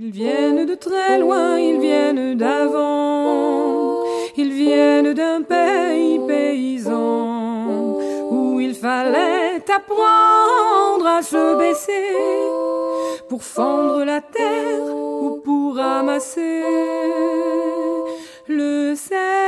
Ils viennent de très loin, ils viennent d'avant, ils viennent d'un pays paysan où il fallait apprendre à se baisser pour fendre la terre ou pour ramasser le sel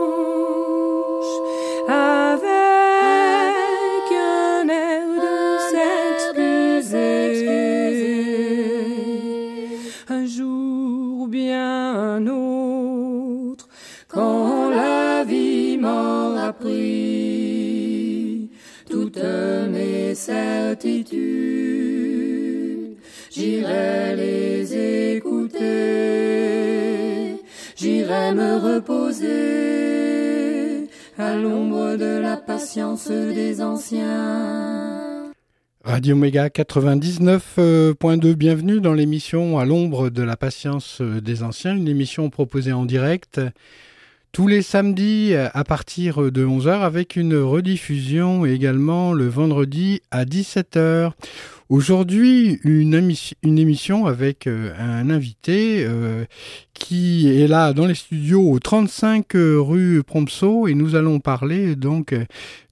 Certitudes, j'irai les écouter, j'irai me reposer à l'ombre de la patience des anciens. Radio Méga 99.2, bienvenue dans l'émission À l'ombre de la patience des anciens, une émission proposée en direct tous les samedis à partir de 11h avec une rediffusion également le vendredi à 17h. Aujourd'hui, une, émission, avec euh, un invité euh, qui est là dans les studios au 35 rue Prompso et nous allons parler donc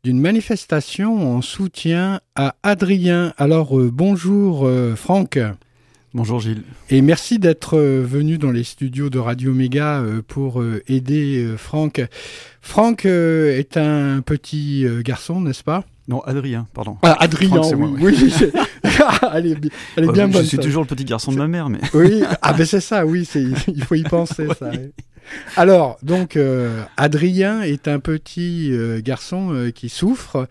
d'une manifestation en soutien à Adrien. Alors euh, bonjour euh, Franck. Bonjour Gilles. Et merci d'être euh, venu dans les studios de Radio Méga euh, pour euh, aider Franck. Franck est un petit garçon, n'est-ce pas? Non, Adrien, pardon. Ah, Adrien, Franck, c'est oui. moi, oui. c'est- elle est, bi- elle est Bah, bien je bonne. suis ça. toujours le petit garçon de ma mère, mais Oui, ah ben c'est ça, oui, il faut y penser, ça. Alors, donc, euh, Adrien est un petit euh, garçon euh, qui souffre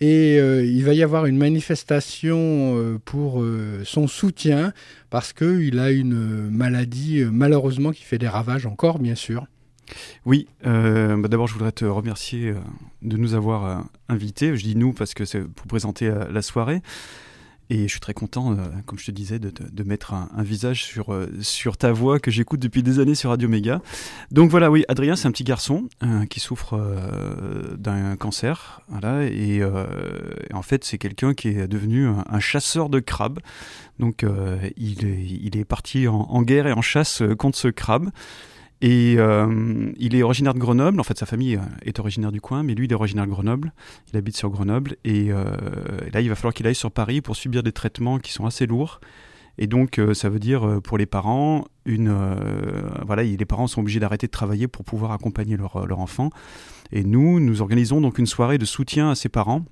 et euh, il va y avoir une manifestation euh, pour euh, son soutien parce qu'il a une maladie, malheureusement, qui fait des ravages encore, bien sûr. oui. bah, D'abord, je voudrais te remercier de nous avoir invités. Je dis nous parce que c'est pour présenter la soirée. Et je suis très content, euh, comme je te disais, de, mettre un, visage sur, euh, sur ta voix que j'écoute depuis des années sur Radio Méga. Donc voilà, oui, Adrien, c'est un petit garçon euh, qui souffre d'un cancer. Voilà, et, en fait, c'est quelqu'un qui est devenu un, chasseur de crabes. Donc il, est, il est parti en, guerre et en chasse contre ce crabe. Et euh, il est originaire de Grenoble. En fait, sa famille euh, est originaire du coin, mais lui, il est originaire de Grenoble. Il habite sur Grenoble. Et, euh, et là, il va falloir qu'il aille sur Paris pour subir des traitements qui sont assez lourds. Et donc, ça veut dire pour les parents, les parents sont obligés d'arrêter de travailler pour pouvoir accompagner leur, leur enfant. Et nous, nous organisons donc une soirée de soutien à ses parents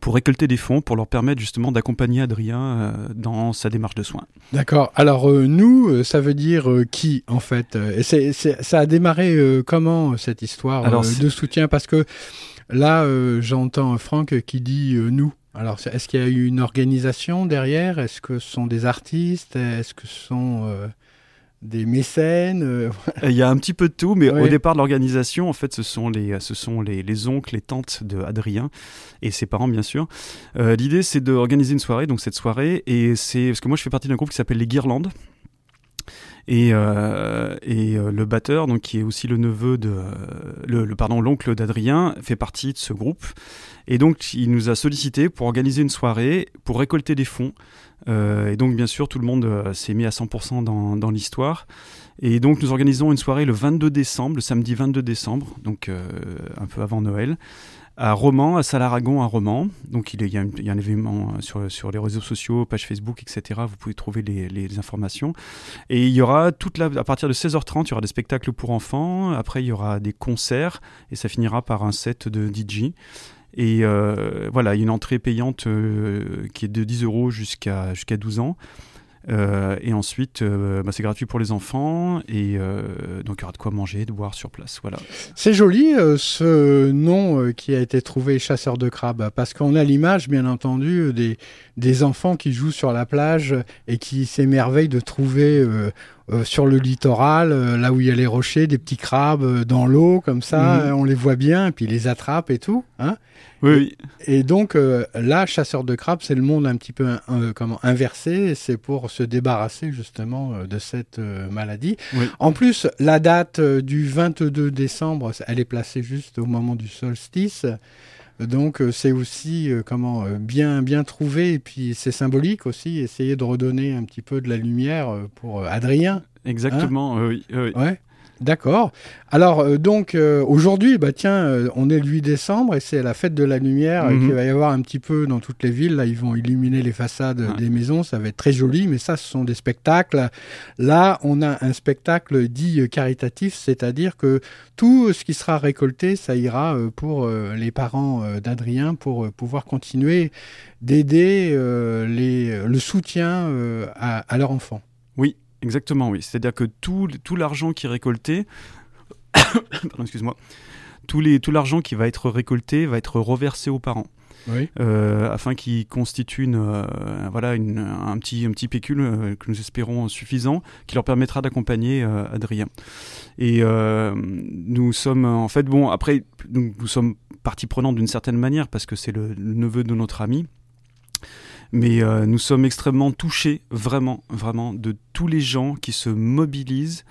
pour récolter des fonds pour leur permettre justement d'accompagner Adrien euh, dans sa démarche de soins. D'accord. Alors, euh, nous, euh, ça veut dire euh, qui, en fait Ça a démarré euh, comment, cette histoire Alors, de soutien? Parce que là, j'entends Franck qui dit nous. Alors, est-ce qu'il y a eu une organisation derrière? Est-ce que ce sont des artistes? Est-ce que ce sont des mécènes Euh, Il y a un petit peu de tout, mais Ouais. au départ de l'organisation, en fait, ce sont les, ce sont les, les oncles, les tantes de Adrien et ses parents, bien sûr. Euh, L'idée, c'est d'organiser une soirée, donc cette soirée, et c'est parce que moi, je fais partie d'un groupe qui s'appelle les Guirlandes. Et, euh, euh, le batteur, donc qui est aussi le neveu de, euh, le, pardon, l'oncle d'Adrien, fait partie de ce groupe. Et donc, il nous a sollicité pour organiser une soirée, pour récolter des fonds. Et donc, bien sûr, tout le monde s'est mis à 100% dans, l'histoire. Et donc, nous organisons une soirée le 22 décembre, le samedi 22 décembre, donc un peu avant Noël, à Romans, à Salaragon, à Romans. Donc, il y a, un événement euh, sur, les réseaux sociaux, page Facebook, etc. Vous pouvez trouver les, informations. Et il y aura toute la, à partir de 16h30, il y aura des spectacles pour enfants. Après, il y aura des concerts et ça finira par un set de DJ. Et euh, voilà, une entrée payante euh, qui est de 10 euros jusqu'à jusqu'à 12 ans. Euh, et ensuite, euh, bah, c'est gratuit pour les enfants. Et euh, donc, il y aura de quoi manger, de boire sur place. Voilà. C'est joli ce nom qui a été trouvé chasseur de crabes parce qu'on a l'image bien entendu des, des enfants qui jouent sur la plage et qui s'émerveillent de trouver euh, sur le littoral, là où il y a les rochers, des petits crabes dans l'eau, comme ça, mhm. on les voit bien, et puis ils les attrape et tout. Hein oui, Et, donc là, chasseur de crabes, c'est le monde un petit peu comment inversé. C'est pour se débarrasser justement de cette maladie. En plus, la date du 22 décembre, elle est placée juste au moment du solstice. Donc euh, c'est aussi euh, comment euh, bien bien trouvé et puis c'est symbolique aussi essayer de redonner un petit peu de la lumière pour Adrien. Exactement, hein oui, oui. Ouais. D'accord. Alors euh, donc euh, aujourd'hui, bah tiens, euh, on est le 8 décembre et c'est la fête de la lumière qui mhm. va y avoir un petit peu dans toutes les villes. Là, ils vont illuminer les façades des maisons, ça va être très joli. Mais ça, ce sont des spectacles. Là, on a un spectacle dit caritatif, c'est-à-dire que tout ce qui sera récolté, ça ira pour les parents d'Adrien pour pouvoir continuer d'aider le soutien à, à leur enfant. Oui, Exactement, oui. C'est-à-dire que tout, tout l'argent qui est récolté, pardon, excuse-moi, tout, les, tout l'argent qui va être récolté va être reversé aux parents. Oui. Euh, afin qu'ils constituent une, euh, voilà, une, un, petit, un petit pécule euh, que nous espérons suffisant, qui leur permettra d'accompagner Adrien. Et nous sommes, en fait, bon, après, nous, nous sommes partie prenante d'une certaine manière, parce que c'est le neveu de notre ami. Mais euh, nous sommes extrêmement touchés, vraiment, vraiment, de tous les gens qui se mobilisent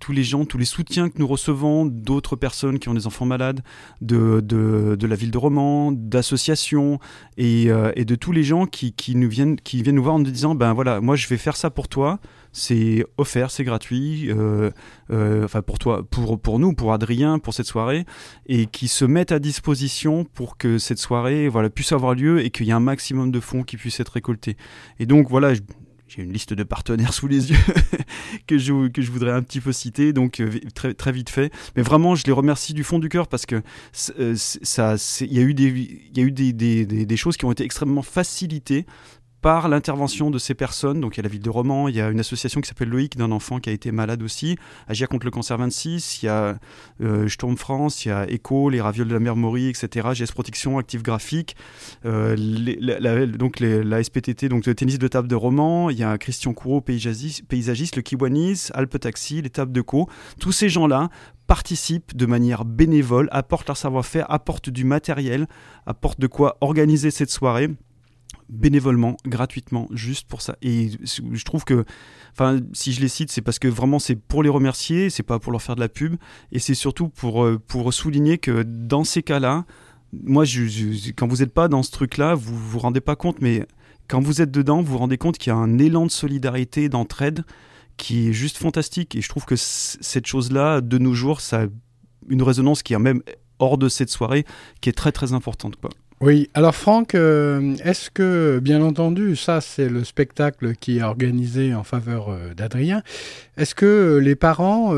tous les gens, tous les soutiens que nous recevons d'autres personnes qui ont des enfants malades, de, de, la ville de Romans, d'associations et, euh, et, de tous les gens qui, qui, nous viennent, qui viennent nous voir en nous disant ben voilà, moi je vais faire ça pour toi, c'est offert, c'est gratuit, euh, euh, enfin pour toi, pour, pour nous, pour Adrien, pour cette soirée, et qui se mettent à disposition pour que cette soirée voilà, puisse avoir lieu et qu'il y ait un maximum de fonds qui puissent être récoltés. Et donc voilà, j'ai une liste de partenaires sous les yeux que, je, que je voudrais un petit peu citer, donc euh, très, très vite fait. Mais vraiment, je les remercie du fond du cœur parce que ça, il y a eu, des, y a eu des, des, des, choses qui ont été extrêmement facilitées par l'intervention de ces personnes. Donc il y a la ville de Romans, il y a une association qui s'appelle Loïc d'un enfant qui a été malade aussi, Agir contre le cancer 26, il y a euh, France, il y a ECHO, les Ravioles de la mer Maury, etc. GS Protection, Active Graphique, euh, la, donc la SPTT, donc le tennis de table de Romans, il y a Christian Courreau, paysagiste, paysagiste le Kiwanis, Alpe Taxi, les tables de co. Tous ces gens-là participent de manière bénévole, apportent leur savoir-faire, apportent du matériel, apportent de quoi organiser cette soirée bénévolement, gratuitement, juste pour ça. Et je trouve que, enfin, si je les cite, c'est parce que vraiment c'est pour les remercier, c'est pas pour leur faire de la pub, et c'est surtout pour, euh, pour souligner que dans ces cas-là, moi, quand vous n'êtes pas dans ce truc-là, vous vous rendez pas compte, mais quand vous êtes dedans, vous vous rendez compte qu'il y a un élan de solidarité, d'entraide qui est juste fantastique. Et je trouve que cette chose-là, de nos jours, ça a une résonance qui est même hors de cette soirée, qui est très très importante. Quoi. Oui, alors Franck, euh, est-ce que, bien entendu, ça c'est le spectacle qui est organisé en faveur euh, d'Adrien, est-ce que euh, les parents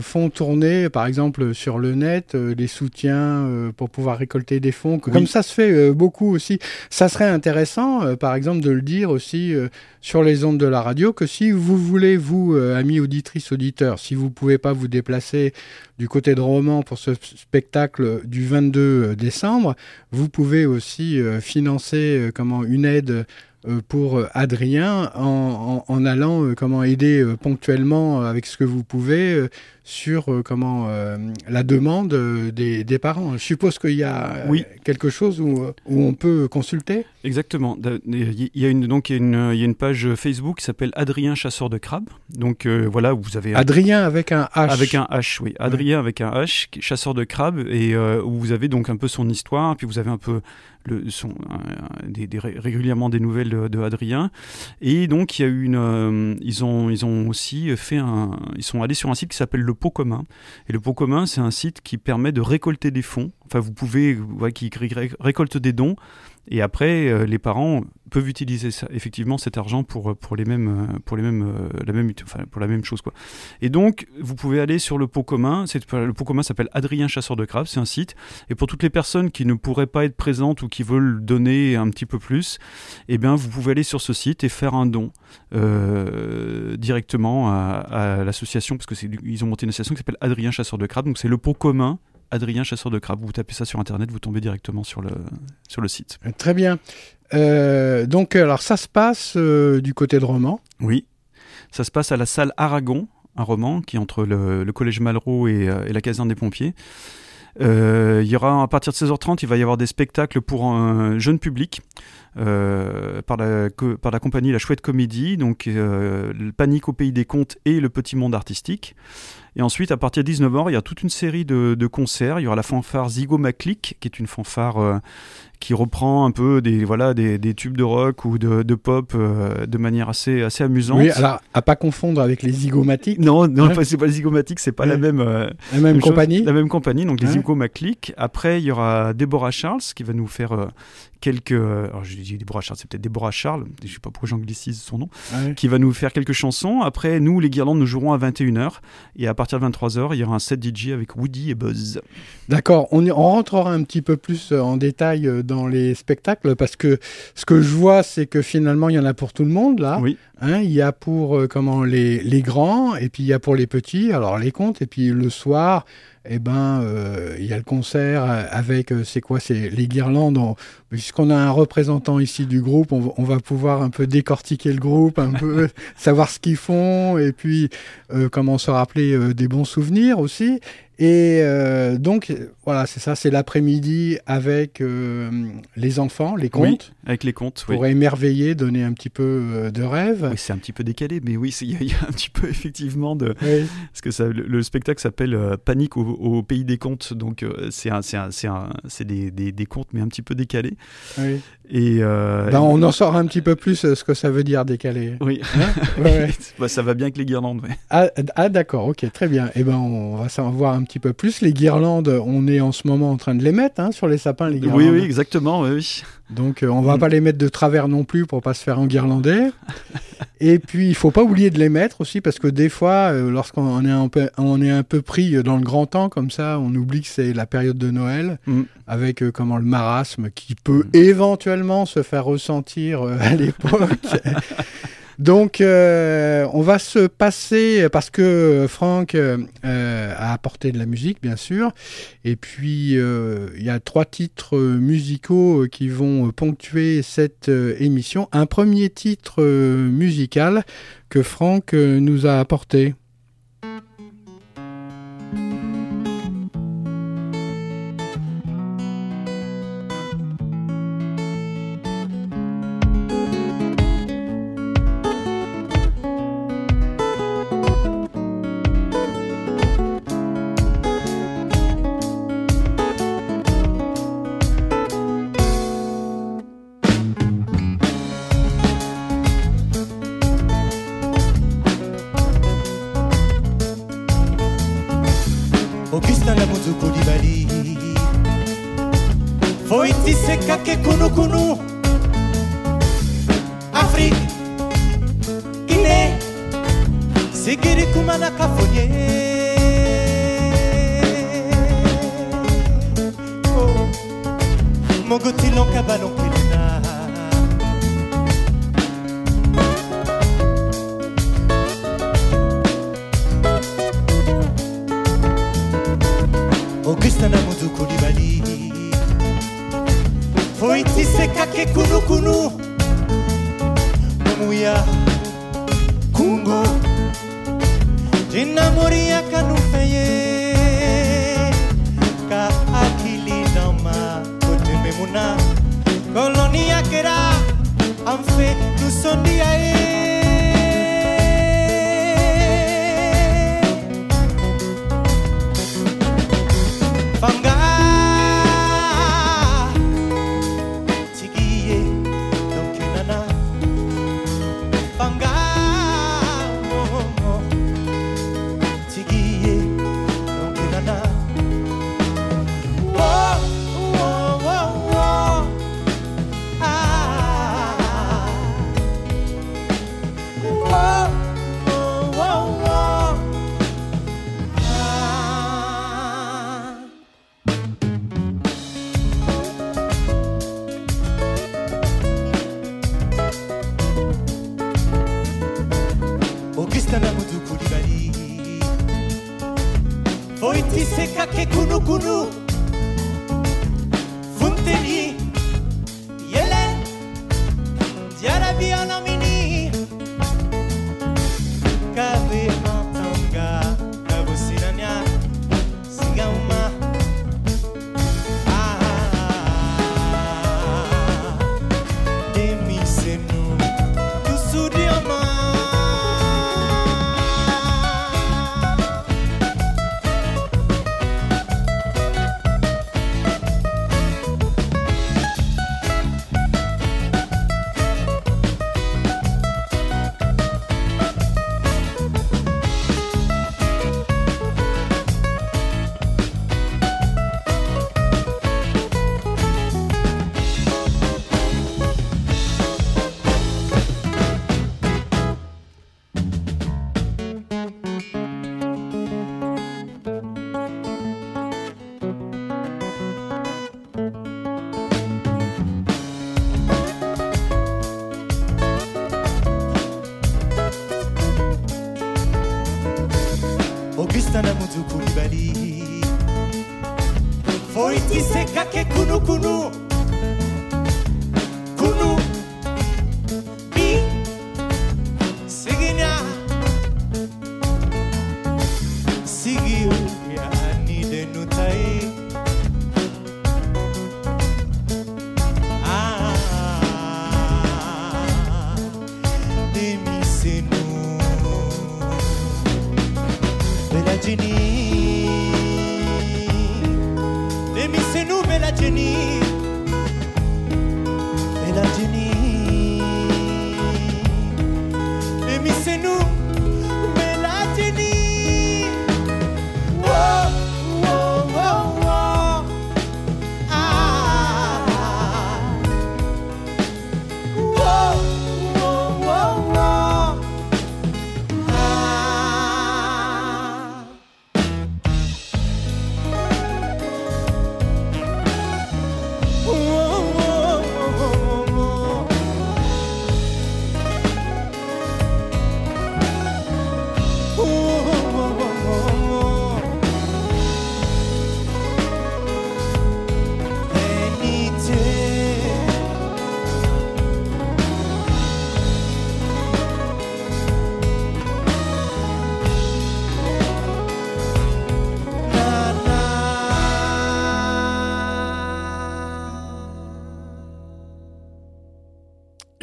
font tourner, par exemple, sur le net, les soutiens pour pouvoir récolter des fonds? Comme ça se fait beaucoup aussi. Ça serait intéressant, par exemple, de le dire aussi sur les ondes de la radio, que si vous voulez, vous, amis auditrices, auditeurs, si vous ne pouvez pas vous déplacer du côté de Romans pour ce spectacle du 22 décembre, vous pouvez aussi euh, financer euh, comment une aide euh, pour Adrien en, allant comment aider ponctuellement avec ce que vous pouvez sur comment la demande des, parents. Je suppose qu'il y a quelque chose où, où, on peut consulter? Exactement. Il y a une donc il y a une, il y a une page Facebook qui s'appelle Adrien chasseur de crabes. Donc voilà, vous avez Adrien avec un H. Avec un H, oui. Adrien avec un H, chasseur de crabes et où vous avez donc un peu son histoire, puis vous avez un peu le, euh, des, régulièrement des nouvelles de, Adrien. Et donc, il y a une, euh, ils, ont, ils ont aussi fait un. Ils sont allés sur un site qui s'appelle Le Pot Commun. Et le Pot Commun, c'est un site qui permet de récolter des fonds. Enfin, vous pouvez. qui récolte des dons. Et après, euh, les parents peuvent utiliser effectivement cet argent pour, pour, les mêmes, pour, les mêmes, la même, pour la même chose. Quoi. Et donc, vous pouvez aller sur le pot commun. Le pot commun s'appelle Adrien Chasseur de Crabes, c'est un site. Et pour toutes les personnes qui ne pourraient pas être présentes ou qui veulent donner un petit peu plus, eh bien, vous pouvez aller sur ce site et faire un don euh, directement à, l'association, parce qu'ils ont monté une association qui s'appelle Adrien Chasseur de Crabes. Donc, c'est le pot commun Adrien Chasseur de Crabes. Vous tapez ça sur Internet, vous tombez directement sur le, sur le site. Très bien. Euh, donc, alors ça se passe euh, du côté de Roman. Oui. Ça se passe à la salle Aragon, un roman qui est entre le, collège Malraux et, et, la caserne des pompiers. il y aura à partir de 16h30, il va y avoir des spectacles pour un jeune public. Euh, par, la, par la compagnie La Chouette Comédie, donc euh, le Panique au Pays des Contes et Le Petit Monde Artistique. Et ensuite, à partir de 19h, il y a toute une série de, de concerts. Il y aura la fanfare Zigo Maclick, qui est une fanfare euh, qui reprend un peu des, voilà, des, des tubes de rock ou de, de pop euh, de manière assez, assez amusante. Oui, alors à pas confondre avec les zygomatiques. Non, non, hein c'est pas les zygomatiques, c'est pas la même, euh, la même, compagnie. la même compagnie, donc les Zygomaclick. Après, il y aura Déborah Charles qui va nous faire quelques. Alors, je dis Déborah Charles, c'est peut-être Déborah Charles, je sais pas pourquoi j'anglicise son nom, qui va nous faire quelques chansons. Après, nous, les Guirlandes, nous jouerons à 21h. Et à partir de 23h, il y aura un set DJ avec Woody et Buzz. D'accord, on, on rentrera un petit peu plus en détail dans les spectacles parce que ce que je vois, c'est que finalement, il y en a pour tout le monde là. Oui. Hein, il y a pour euh, comment les, les, grands et puis il y a pour les petits, alors les contes, et puis le soir, eh ben, euh, il y a le concert avec, euh, c'est quoi, c'est les guirlandes. Puisqu'on a un représentant ici du groupe, on, on, va pouvoir un peu décortiquer le groupe, un peu savoir ce qu'ils font, et puis comment se rappeler des bons souvenirs aussi. Et euh, donc, voilà, c'est ça, c'est l'après-midi avec euh, les enfants, les contes. avec les contes, Pour émerveiller, donner un petit peu euh, de rêve. Oui, c'est un petit peu décalé, mais oui, il y, a un petit peu effectivement de. Parce que ça, le, spectacle s'appelle Panique au, pays des contes, donc c'est c'est des, des, des, contes, mais un petit peu décalés. Et ben, on en sort un petit peu plus ce que ça veut dire décalé. Oui, hein bah, ça va bien avec les guirlandes. Ah, ah d'accord, ok, très bien. Et eh ben on va s'en voir un petit peu plus. Les guirlandes, on est en ce moment en train de les mettre hein, sur les sapins, les guirlandes. Oui, oui, exactement. Oui, Donc euh, on va mm. pas les mettre de travers non plus pour pas se faire enguirlander. Et puis il faut pas oublier de les mettre aussi parce que des fois, euh, lorsqu'on est un peu, on est un peu pris dans le grand temps comme ça, on oublie que c'est la période de Noël mm. avec euh, comment le marasme qui peut mm. éventuellement se faire ressentir à l'époque. Donc, euh, on va se passer, parce que Franck euh, a apporté de la musique, bien sûr, et puis euh, il y a trois titres musicaux qui vont ponctuer cette émission. Un premier titre musical que Franck nous a apporté. que Kounou Kounou, Afrique, Guinée, Sigiri Koumana Kafonye. Oh, Mogotilon Kabalon Kunu mumuya. Kaki ke kunu kunu. Let me c'est nous, la genie.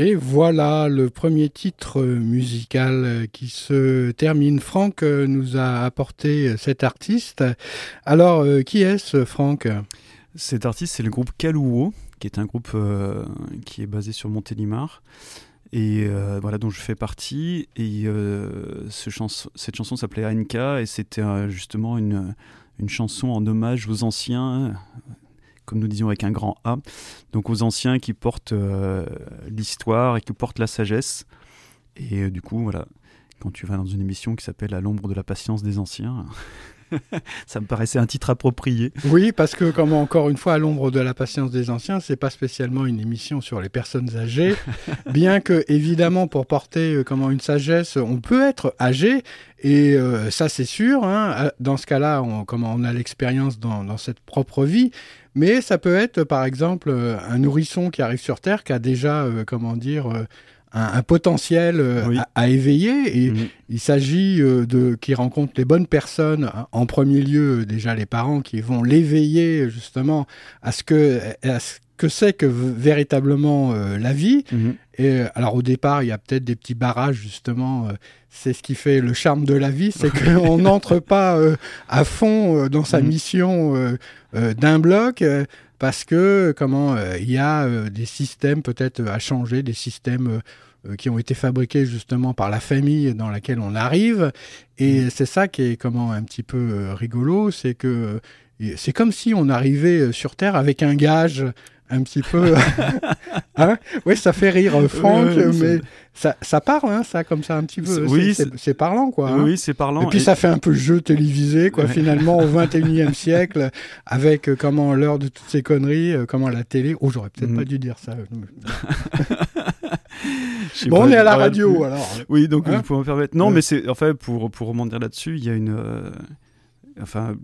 Et voilà le premier titre musical qui se termine. Franck nous a apporté cet artiste. Alors, qui est-ce, Franck? Cet artiste, c'est le groupe Kalouo, qui est un groupe euh, qui est basé sur Montélimar et euh, voilà dont je fais partie. Et euh, ce cette chanson s'appelait ANK et c'était justement une chanson en hommage aux anciens comme nous disions avec un grand A, donc aux anciens qui portent euh, l'histoire et qui portent la sagesse. Et euh, du coup, voilà, quand tu vas dans une émission qui s'appelle À l'ombre de la patience des anciens, ça me paraissait un titre approprié. Oui, parce que, comme encore une fois, à l'ombre de la patience des anciens, c'est pas spécialement une émission sur les personnes âgées, bien que, évidemment, pour porter euh, comment une sagesse, on peut être âgé, et ça c'est sûr. Hein, dans ce cas-là, on, comment on a l'expérience dans, dans cette propre vie. Mais ça peut être, par exemple, euh, un nourrisson qui arrive sur Terre, qui a déjà, euh, comment dire, euh, un, potentiel à, éveiller. Et mhm. il s'agit de qu'il rencontre les bonnes personnes, hein, en premier lieu déjà les parents qui vont l'éveiller justement à ce que, que c'est que véritablement la vie. Mhm. Et alors au départ, il y a peut-être des petits barrages justement. c'est ce qui fait le charme de la vie, c'est qu'on n'entre pas à fond dans sa mhm. mission euh, d'un bloc euh, parce que comment euh, il y a des systèmes peut-être à changer, des systèmes qui ont été fabriqués justement par la famille dans laquelle on arrive. Et mmh. c'est ça qui est comment un petit peu rigolo, c'est que c'est comme si on arrivait sur Terre avec un gage un petit peu. hein oui, ça fait rire Franck, mais ça, ça parle, hein, ça, comme ça, un petit peu. Oui, c'est parlant, quoi. Hein. Oui, c'est parlant. Et puis ça fait un peu jeu télévisé, quoi, finalement, au 21e siècle, avec euh, comment l'heure de toutes ces conneries, euh, comment la télé. Oh, j'aurais peut-être pas mm. dû dire ça. Bon, on est à la radio, alors. Oui, donc hein vous pouvez me permettre. Non, mais c'est, enfin, pour, pour rebondir là-dessus, il y a une. Euh, enfin,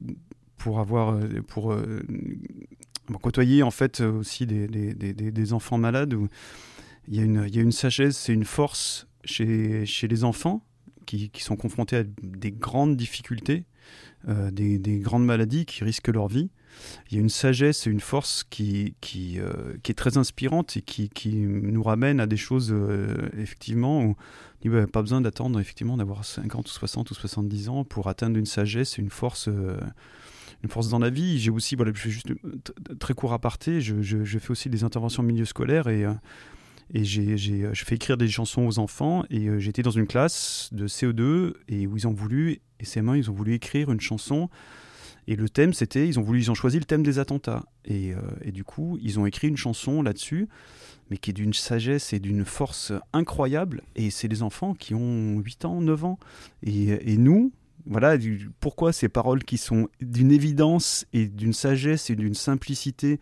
pour avoir. pour côtoyer en fait aussi des, des, des, des enfants malades où il y a une, il y a une sagesse et une force chez, chez les enfants qui, qui, sont confrontés à des grandes difficultés, euh, des, des, grandes maladies qui risquent leur vie. Il y a une sagesse et une force qui, qui, euh, qui est très inspirante et qui, qui, nous ramène à des choses, euh, effectivement, où il n'y a pas besoin d'attendre, effectivement, d'avoir 50 ou 60 ou 70 ans pour atteindre une sagesse et une force une force dans la vie. J'ai aussi, voilà, je fais juste très court aparté, je, je, fais aussi des interventions en milieu scolaire et, euh, et j'ai, je fais écrire des chansons aux enfants et euh, j'étais dans une classe de CO2 et où ils ont voulu, et ces mains, ils ont voulu écrire une chanson. Et le thème, c'était, ils ont voulu, ils ont choisi le thème des attentats. Et, euh, et du coup, ils ont écrit une chanson là-dessus, mais qui est d'une sagesse et d'une force incroyable. Et c'est des enfants qui ont 8 ans, 9 ans. Et, et nous, voilà pourquoi ces paroles qui sont d'une évidence et d'une sagesse et d'une simplicité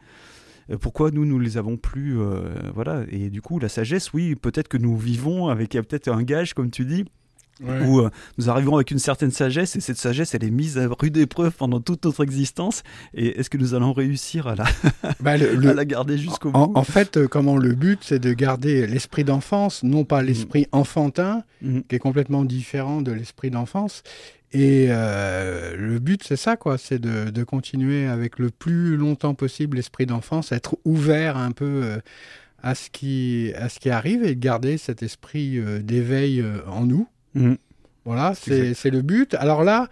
euh, pourquoi nous nous les avons plus euh, voilà et du coup la sagesse oui peut-être que nous vivons avec peut-être un gage comme tu dis où euh, nous arrivons avec une certaine sagesse et cette sagesse elle est mise à rude épreuve pendant toute notre existence et est-ce que nous allons réussir à la, bah, la garder jusqu'au bout en, fait comment le but c'est de garder l'esprit d'enfance non pas l'esprit mm. enfantin mm. qui est complètement différent de l'esprit d'enfance et euh, le but, c'est ça, quoi, c'est de, de, continuer avec le plus longtemps possible l'esprit d'enfance, être ouvert un peu euh, à, ce qui, à ce qui arrive et garder cet esprit euh, d'éveil en nous. Mmh. Voilà, c'est le but. Alors là,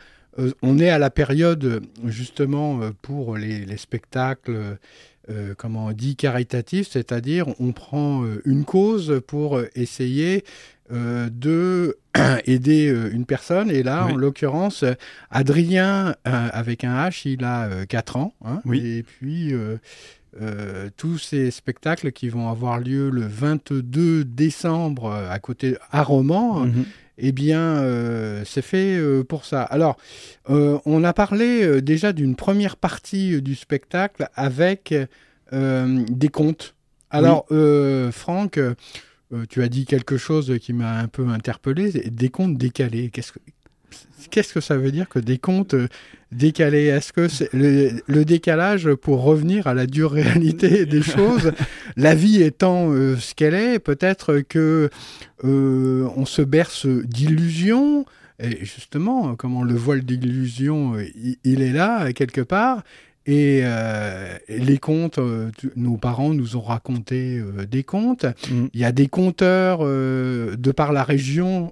on est à la période, justement, pour les, les spectacles comment dit caritatif, c'est-à-dire on prend une cause pour essayer de aider une personne. Et là, en l'occurrence, Adrien, avec un H, il a 4 ans. Hein, Et puis, tous ces spectacles qui vont avoir lieu le 22 décembre à côté à Romans. Mhm eh bien, euh, c'est fait euh, pour ça. Alors, euh, on a parlé déjà d'une première partie du spectacle avec des contes. Alors, Franck, tu as dit quelque chose qui m'a un peu interpellé, des contes décalés. Qu'est-ce que qu'est-ce que ça veut dire que des comptes euh, décalés? Est-ce que c'est le, décalage pour revenir à la dure réalité des choses? La vie étant euh, ce qu'elle est, peut-être que euh, on se berce d'illusions. Et justement, comment le voile d'illusion, il, est là quelque part? Et euh, les contes, euh, nos parents nous ont raconté euh, des contes. Mm. Il y a des conteurs de par la région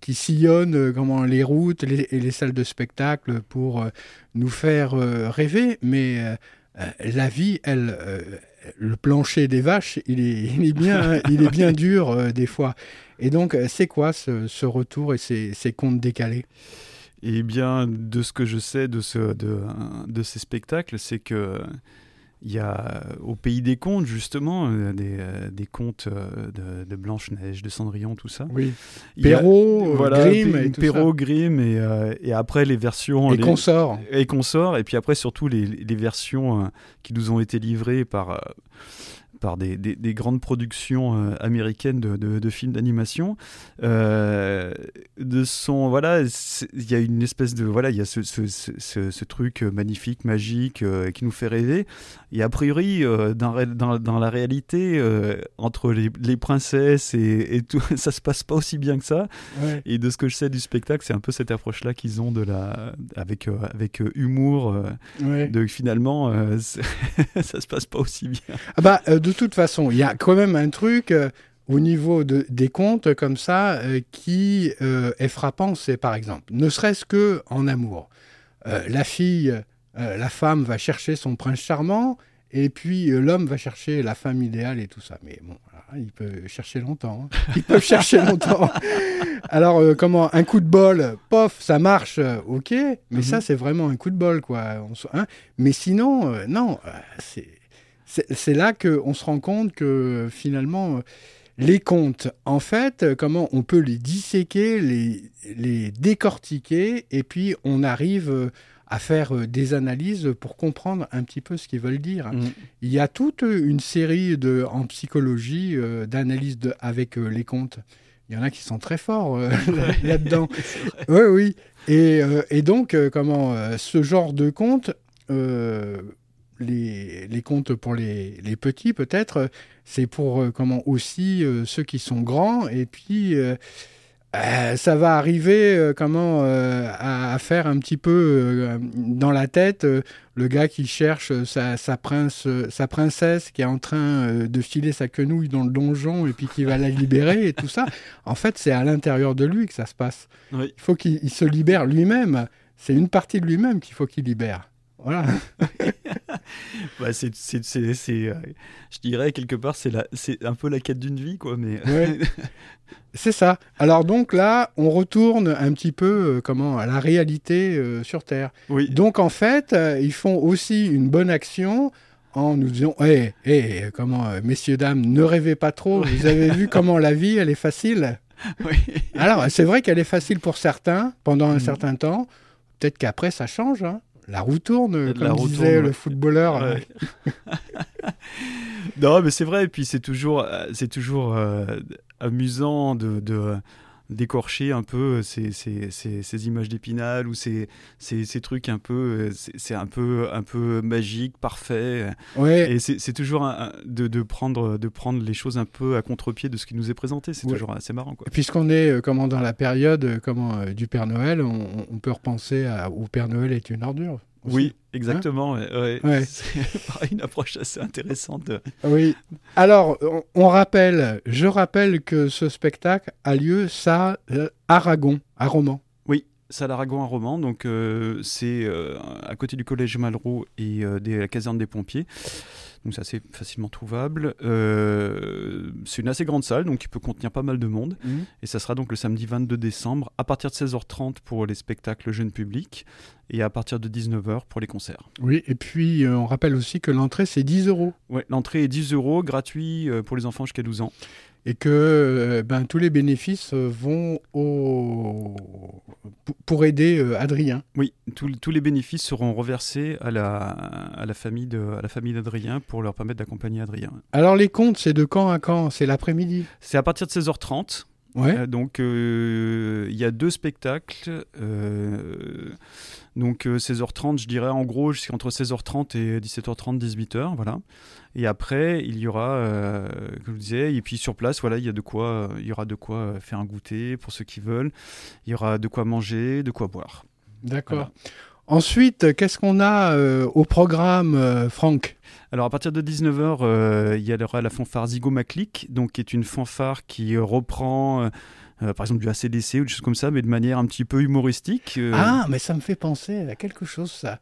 qui sillonnent comment, les routes et les salles de spectacle pour nous faire rêver. Mais la vie, elle, le plancher des vaches, il est, il est, bien, il est bien dur des fois. Et donc, c'est quoi ce, ce, retour et ces, ces contes décalés? Et bien, de ce que je sais de, ce, de, de ces spectacles, c'est que il y a au pays des contes, justement, euh, des, euh, des contes euh, de, Blanche-Neige, de Cendrillon, tout ça. Oui. Perrault, voilà, Grimm. Et Perrault, Grimm, et, et, après les versions. Et consorts. Et consorts, et puis après surtout les, les versions qui nous ont été livrées par par des, des, grandes productions euh, américaines de, de, films d'animation. Euh, de son voilà, il y a une espèce de voilà, il y a ce, ce, ce, truc magnifique, magique euh, qui nous fait rêver. Et a priori, dans, dans, dans, la réalité, entre les, les princesses et, et, tout, ça se passe pas aussi bien que ça. Et de ce que je sais du spectacle, c'est un peu cette approche-là qu'ils ont de la avec avec humour. De finalement, ça se passe pas aussi bien. Ah bah de toute façon, il y a quand même un truc euh, au niveau de, des contes comme ça euh, qui euh, est frappant, c'est par exemple, ne serait-ce que en amour. la fille, la femme va chercher son prince charmant, et puis l'homme va chercher la femme idéale et tout ça. Mais bon, il peut chercher longtemps. Hein. Ils peuvent chercher longtemps. Alors, comment Un coup de bol, pof, ça marche, ok. Mais ça, mhm. c'est vraiment un coup de bol, quoi. Hein. mais sinon, non, c'est c'est là qu'on se rend compte que finalement, les contes, en fait, comment on peut les disséquer, les, décortiquer, et puis on arrive à faire des analyses pour comprendre un petit peu ce qu'ils veulent dire. Mmh. Il y a toute une série de, en psychologie euh, d'analyses avec euh, les contes. Il y en a qui sont très forts euh, là-dedans. oui, oui. Et, et donc, comment ce genre de contes les, les comptes pour les, les petits, peut-être, c'est pour euh, comment aussi euh, ceux qui sont grands. Et puis, euh, ça va arriver comment à, faire un petit peu dans la tête le gars qui cherche sa, sa, prince, sa princesse qui est en train de filer sa quenouille dans le donjon et puis qui va la libérer et tout ça. En fait, c'est à l'intérieur de lui que ça se passe. Il faut qu'il se libère lui-même. C'est une partie de lui-même qu'il faut qu'il libère. Voilà. bah, c'est, c'est, c'est, euh, je dirais quelque part, c'est, la, c'est un peu la quête d'une vie, quoi. Mais... c'est ça. Alors donc là, on retourne un petit peu euh, comment, à la réalité euh, sur Terre. Oui. Donc en fait, ils font aussi une bonne action en nous disant hé, hé, comment, messieurs, dames, ne rêvez pas trop, vous avez vu comment la vie, elle est facile oui. Alors, c'est vrai qu'elle est facile pour certains pendant un mm. certain temps. Peut-être qu'après, ça change. Hein la roue tourne, comme disait le footballeur. non, mais c'est vrai. Et puis c'est toujours, euh, c'est toujours euh, amusant de, de, d'écorcher un peu ces, ces, ces, images d'épinal ou ces, ces, trucs un peu c'est un peu un peu magique parfait ouais. et c'est toujours de, de, prendre de prendre les choses un peu à contre-pied de ce qui nous est présenté. C'est toujours assez marrant puisqu'on est euh, comment dans la période euh, comment euh, du Père Noël on, peut repenser à où Père Noël est une ordure oui, exactement. ouais. C'est une approche assez intéressante. Oui. Alors, on, rappelle, je rappelle que ce spectacle a lieu ça euh, à Aragon, à Romans. Oui. Salle Aragon à Romans, donc euh, c'est euh, à côté du collège Malraux et euh, de la caserne des pompiers. Donc c'est assez facilement trouvable. Euh, c'est une assez grande salle, donc qui peut contenir pas mal de monde. Mhm. Et ça sera donc le samedi 22 décembre à partir de 16h30 pour les spectacles jeunes publics et à partir de 19h pour les concerts. Oui, et puis euh, on rappelle aussi que l'entrée c'est 10 euros Ouais, l'entrée est 10 euros, gratuit euh, pour les enfants jusqu'à 12 ans. Et que euh, ben, tous les bénéfices euh, vont au... pour- aider euh, Adrien. Oui, tous tous les bénéfices seront reversés à la, à la famille d'Adrien pour leur permettre d'accompagner Adrien. Alors les comptes, c'est de quand à quand? C'est l'après-midi? C'est à partir de 16h30. Ouais. Donc euh, il y a deux spectacles. euh, donc euh, 16h30, je dirais en gros, c'est entre 16h30 et 17h30, 18h, voilà. Et après, il y aura, euh, comme je vous disais, et puis sur place, voilà, il y a de quoi, il y aura de quoi euh, faire un goûter pour ceux qui veulent. Il y aura de quoi manger, de quoi boire. D'accord. Voilà. Ensuite, qu'est-ce qu'on a euh, au programme, euh, Franck? Alors à partir de 19h, euh, il y aura la fanfare Zigo Maclick, donc qui est une fanfare qui euh, reprend euh, par exemple du ACDC ou des choses comme ça, mais de manière un petit peu humoristique. euh, Ah, mais ça me fait penser à quelque chose, ça.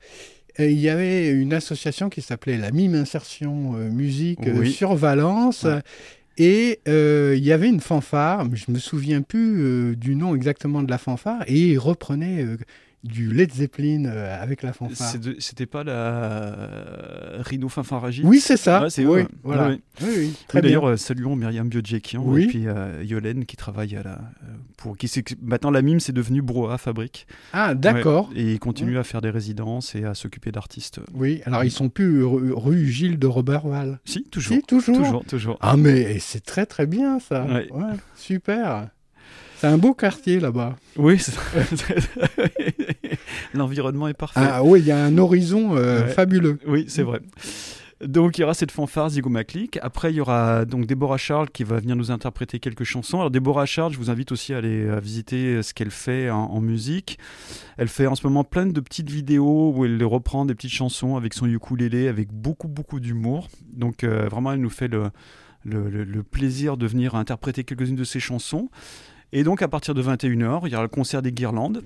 Euh, Il y avait une association qui s'appelait la Mime Insertion Musique Oui. sur Valence. Ouais. Et euh, il y avait une fanfare, mais je me souviens plus euh, du nom exactement de la fanfare, et ils reprenaient euh, du Led Zeppelin euh, avec la fanfare. C'était pas la euh, Rhino Fanfaragie Oui, c'est ça. C'est oui, voilà. Ouais. Oui, oui. D'ailleurs, euh, saluons Myriam Biodjekian Oui. et puis euh, Yolène qui travaille à la, pour qui maintenant la mime c'est devenu Broa Fabrique. Ah, d'accord. Ouais, et il continue à faire des résidences et à s'occuper d'artistes. Oui, alors ils sont plus rue, Gilles de Roberval. Si, toujours. Si, toujours. Toujours, toujours. Ah, mais c'est très très bien ça. Super. C'est un beau quartier là-bas. Oui, l'environnement est parfait. Ah oui, il y a un horizon euh, Ouais. fabuleux. Oui, c'est vrai. Donc il y aura cette fanfare Zigo Maclick. Après il y aura donc Déborah Charles qui va venir nous interpréter quelques chansons. Alors Déborah Charles, je vous invite aussi à aller à visiter ce qu'elle fait en, en musique. Elle fait en ce moment plein de petites vidéos où elle reprend des petites chansons avec son ukulélé, avec beaucoup beaucoup d'humour. Donc euh, vraiment elle nous fait le, le, le- le plaisir de venir interpréter quelques-unes de ses chansons. Et donc à partir de 21h, il y aura le concert des Guirlandes.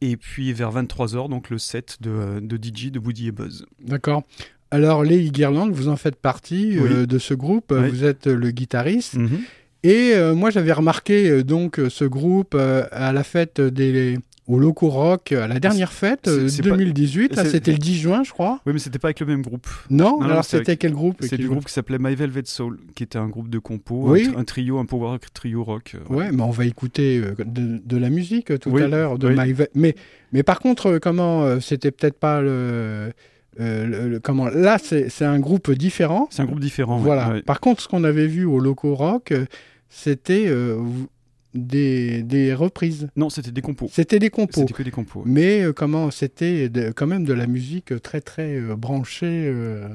Et puis vers 23h, donc le set de, de DJ de Woody et Buzz. D'accord. Alors, les Guirlandes, vous en faites partie euh, de ce groupe. Oui. Vous êtes euh, le guitariste. Mhm. Et euh, moi, j'avais remarqué euh, donc ce groupe à la fête des au Loco Rock, à la dernière fête c'est- euh, c'est pas- 2018. Là, c'est- c'était le 10 juin, je crois. Oui, mais c'était pas avec le même groupe. Non, non, Alors, c'était avec- quel groupe C'est du groupe qui s'appelait My Velvet Soul, qui était un groupe de compo, Oui. un, tr- un trio, un power trio rock. euh, Ouais, mais on va écouter euh, de, de la musique euh, tout Oui, à l'heure de oui. My Ve- mais mais par contre euh, comment euh, c'était peut-être pas le, euh, le- le- comment là c'est un groupe différent. C'est un groupe différent. Voilà. ouais. Par contre ce qu'on avait vu au Loco Rock euh, c'était euh, des, des reprises. Non, c'était des compos. C'était des compos. C'était que des compos. ouais. Mais euh, comment c'était de- quand même de la musique très très euh, branchée euh,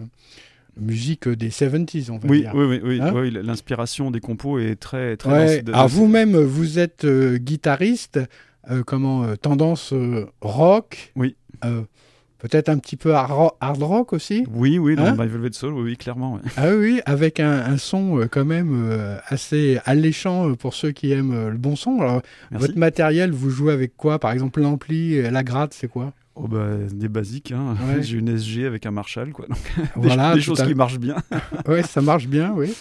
musique des 70s on va Oui, dire. oui, oui, oui, Hein oui, l'inspiration des compos est très, très. Ouais. dans- Alors dans- vous-même, vous êtes guitariste, comment tendance rock. Oui. Peut-être un petit peu hard ro- hard rock aussi. Oui, oui, dans Hein My Velvet Soul, oui, oui, clairement. Ah oui, oui, avec un, un son euh, quand même euh, assez alléchant euh, pour ceux qui aiment le bon son. Alors, Merci. votre matériel, vous jouez avec quoi? Par exemple, l'ampli, la gratte, c'est quoi? Oh, bah, des basiques. Hein. Ouais. J'ai une SG avec un Marshall, quoi. Donc, des, Voilà, des choses à- qui marchent bien. Ouais, ça marche bien, oui.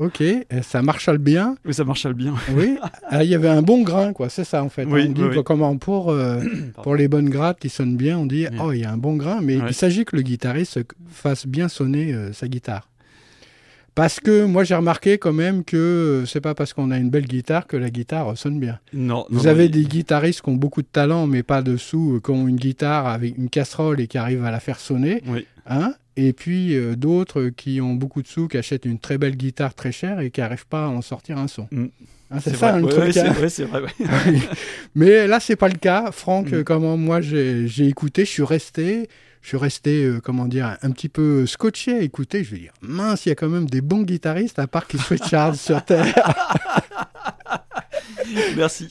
Ok, ça marche bien. oui, ça marche bien. Oui, Ah, il y avait un bon grain, quoi. C'est ça en fait. Oui, on dit oui, comment pour euh, pour les bonnes grattes qui sonnent bien, on dit oh il y a un bon grain, mais il s'agit que le guitariste fasse bien sonner euh, sa guitare. Parce que moi j'ai remarqué quand même que euh, c'est pas parce qu'on a une belle guitare que la guitare sonne bien. Non, Vous non, avez des guitaristes qui ont beaucoup de talent mais pas de sous, euh, qui ont une guitare avec une casserole et qui arrivent à la faire sonner, Oui. hein et puis euh, d'autres qui ont beaucoup de sous, qui achètent une très belle guitare très chère et qui n'arrivent pas à en sortir un son. Mm. Hein, c'est ça vrai. le Ouais, truc. ouais, c'est hein. vrai, c'est vrai. ouais. Mais là, c'est pas le cas. Franck, Mm. euh, comment moi j'ai écouté, je suis resté, je suis resté, euh, comment dire, un petit peu scotché à écouter. Je vais dire, mince, il y a quand même des bons guitaristes à part Keith Richards sur Terre. Merci.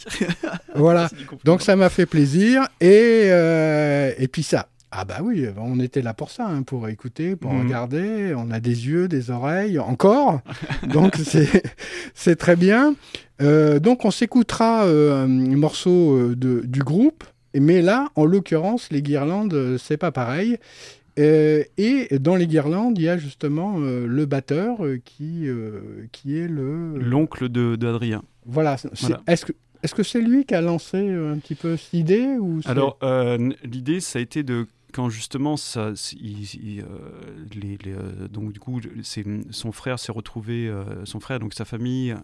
voilà. Merci. Donc ça m'a fait plaisir et euh, et puis ça. Ah bah oui, on était là pour ça, hein, pour écouter, pour Mhm. regarder. On a des yeux, des oreilles, encore. donc c'est très bien. Euh, donc on s'écoutera euh, un morceau euh, de, du groupe. Mais là, en l'occurrence, les guirlandes, c'est pas pareil. Euh, et dans les guirlandes, il y a justement le batteur qui, qui est le... L'oncle de d'Adrien. Voilà. c'est- Voilà. Est-ce que est-ce que c'est lui qui a lancé un petit peu cette idée ou Alors, l'idée, ça a été de quand justement euh, euh, donc du coup, son frère s'est retrouvé, euh, son frère donc sa famille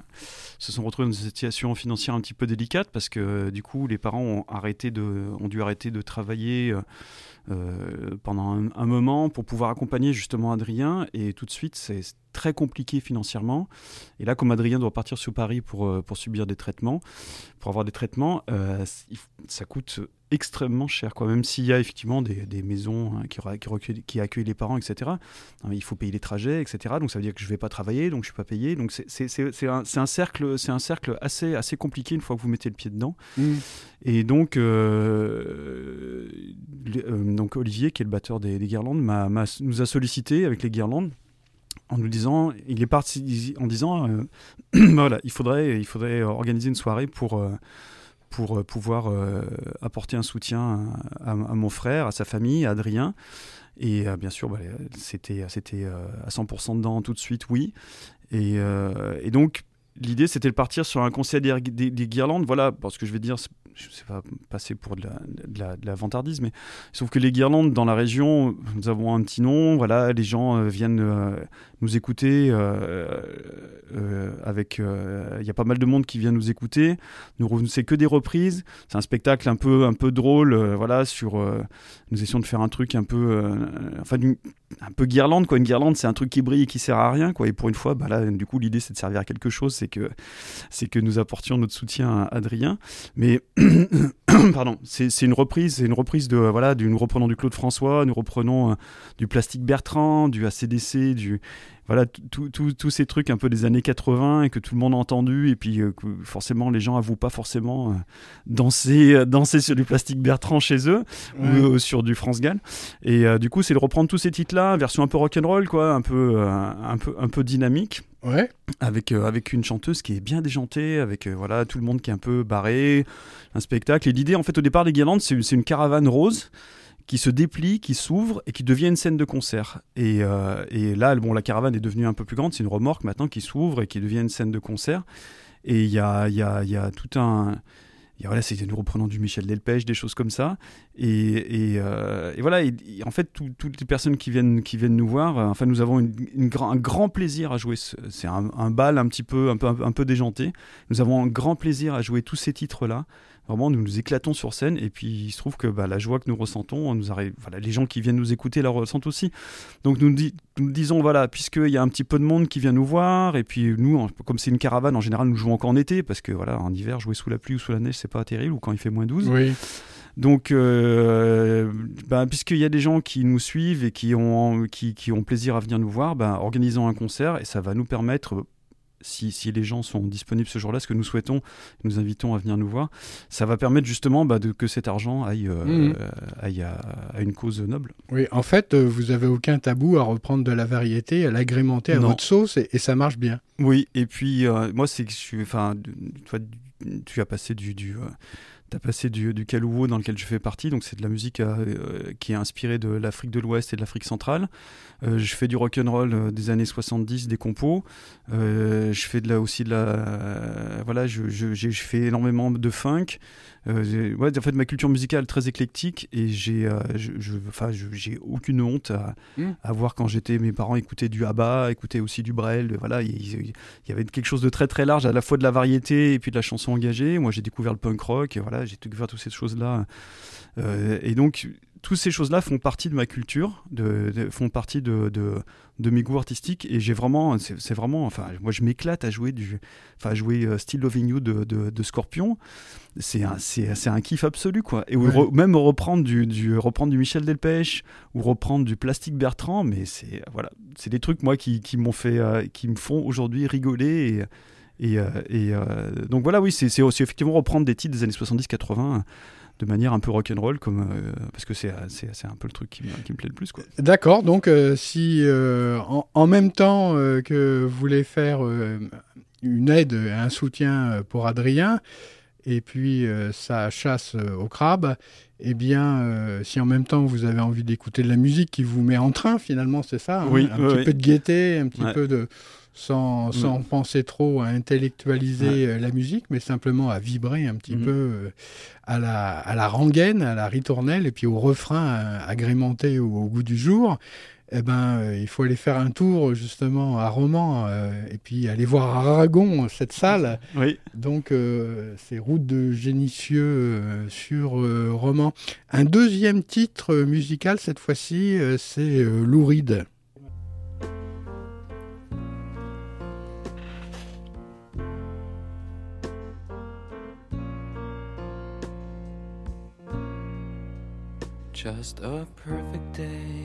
se sont retrouvés dans une situation financière un petit peu délicate parce que du coup les parents ont arrêté de, ont dû arrêter de travailler. pendant un, moment pour pouvoir accompagner justement Adrien et tout de suite c'est très compliqué financièrement et là comme Adrien doit partir sur Paris pour, pour subir des traitements pour avoir des traitements ça coûte extrêmement cher quoi. Même s'il y a effectivement des, des maisons hein, qui, qui, qui accueillent les parents etc mais il faut payer les trajets etc donc ça veut dire que je vais pas travailler donc je suis pas payé. Donc c'est- un, un cercle un cercle assez assez compliqué une fois que vous mettez le pied dedans. Hmm. et donc, euh, euh, donc Olivier, qui est le batteur des, des Guirlandes, m'a- nous a sollicité avec les Guirlandes en nous disant, il est parti en disant, euh, voilà, il faudrait, il faudrait organiser une soirée pour pour euh, pouvoir euh, apporter un soutien à, mon frère, à sa famille, à Adrien. Et euh, bien sûr, bah, c'était à 100% dedans tout de suite, oui. Et, donc, l'idée, c'était de partir sur un concert des, des- des guirlandes. Voilà, parce que je vais dire, je ne sais pas passer pour de la, de la, de vantardise, mais sauf que les guirlandes dans la région, nous avons un petit nom. Voilà, les gens euh, viennent euh, nous écouter. euh, avec, il y a pas mal de monde qui vient nous écouter. Nous, c'est que des reprises. C'est un spectacle un peu, un peu drôle. voilà, sur, nous essayons de faire un truc un peu, enfin, un peu guirlande quoi. Une guirlande, c'est un truc qui brille et qui sert à rien quoi. Et pour une fois, bah là, du coup, l'idée c'est de servir à quelque chose, c'est que, c'est que nous apportions notre soutien à Adrien. Mais pardon, c'est une reprise, c'est une reprise de voilà, du, nous reprenons du Claude François, nous reprenons euh, du Plastique Bertrand, du ACDC, du voilà, tous ces trucs un peu des années 80 et que tout le monde a entendu et puis euh, que forcément les gens avouent pas forcément euh, danser, danser sur du Plastique Bertrand chez eux Ouais. ou sur du France Gall. Et du coup, c'est de reprendre tous ces titres-là, version un peu rock'n'roll, quoi, un peu, un peu, un peu dynamique Avec, euh, avec une chanteuse qui est bien déjantée, avec euh, voilà, tout le monde qui est un peu barré, un spectacle. Et l'idée, en fait, au départ des Guirlandes, c'est une caravane rose qui se déplie, qui s'ouvre et qui devient une scène de concert. Et, euh, et là, bon, la caravane est devenue un peu plus grande, c'est une remorque maintenant qui s'ouvre et qui devient une scène de concert. Et il y a, y, a, y a tout un... a, voilà, c'est nous reprenons du Michel Delpech, des choses comme ça. Et, et, euh, et voilà, et- et en fait, tout- toutes les personnes qui viennent, qui viennent nous voir, euh, enfin, nous avons un grand plaisir à jouer. ce- C'est un, bal un petit peu, un peu déjanté. Nous avons un grand plaisir à jouer tous ces titres-là. Vraiment, nous nous éclatons sur scène. Et puis, il se trouve que bah, la joie que nous ressentons, on nous arrive, voilà, les gens qui viennent nous écouter la ressentent aussi. Donc, nous, di- nous disons, voilà, puisqu'il y a un petit peu de monde qui vient nous voir, et puis nous, comme c'est une caravane, en général, nous jouons encore en été, parce que voilà, en hiver, jouer sous la pluie ou sous la neige, c'est pas terrible, ou quand il fait moins 12. Oui. Donc, euh, bah, puisqu'il y a des gens qui nous suivent et qui ont, qui, qui ont plaisir à venir nous voir, bah, organisons un concert et ça va nous permettre, si, si les gens sont disponibles ce jour-là, ce que nous souhaitons, nous invitons à venir nous voir, ça va permettre justement bah, de, que cet argent aille, euh, aille à, à une cause noble. Oui, en fait, euh, vous avez aucun tabou à reprendre de la variété, à l'agrémenter à Non. votre sauce et, et ça marche bien. Oui, et puis euh, moi, c'est que je suis. Enfin, toi, tu as passé du. du euh, T'as passé du, du Kalouo dans lequel je fais partie, donc c'est de la musique euh, qui est inspirée de l'Afrique de l'Ouest et de l'Afrique centrale. Euh, je fais du rock'n'roll euh, des années 70, des compos. Euh, je fais de la, aussi de la. euh, voilà, je fais énormément de funk. Euh, ouais, en fait, ma culture musicale très éclectique et j'ai, euh, je, je- j'ai aucune honte à, Mm. à voir quand j'étais, mes parents écoutaient du ABBA, écoutaient aussi du Brel. Voilà, il y avait quelque chose de très très large, à la fois de la variété et puis de la chanson engagée. Moi, j'ai découvert le punk rock, et voilà, j'ai découvert toutes ces choses-là. Euh, et donc, toutes ces choses-là font partie de ma culture, de, de- font partie de, mes goûts artistiques. Et j'ai vraiment, c'est vraiment, enfin, moi, je m'éclate à jouer du, enfin, à jouer euh, Still Loving You de, Scorpion. C'est un, c'est, c'est un kiff absolu, quoi. Et ou Ouais. re- même reprendre du, du, reprendre du Michel Delpech ou reprendre du Plastique Bertrand, mais c'est, voilà, c'est des trucs, moi, qui, qui m'ont fait, euh, qui me font aujourd'hui rigoler et, et, euh, et, euh, donc voilà, oui, c'est c'est aussi effectivement reprendre des titres des années 70-80 de manière un peu rock'n'roll, comme euh, parce que c'est c'est un peu le truc qui me, qui me plaît le plus. quoi. D'accord, donc euh, si euh, en, en, même temps que vous voulez faire une aide, un soutien pour Adrien, et puis sa chasse au crabe, eh bien, si en même temps vous avez envie d'écouter de la musique qui vous met en train, finalement, c'est ça, hein, oui, un oui, petit oui. peu de gaieté, un petit Ouais. peu de sans, sans penser trop à intellectualiser euh, la musique, mais simplement à vibrer un petit Mhm. peu euh, à, la, à la rengaine, à la ritournelle, et puis au refrain euh, agrémenté au, au goût du jour. Eh ben, euh, il faut aller faire un tour justement à Romans euh, et puis aller voir à Aragon cette salle. Oui. Donc, euh, c'est Route de Génicieux euh, sur euh, Romans. Un deuxième titre musical cette fois-ci, euh, c'est euh, Louride. Just a perfect day.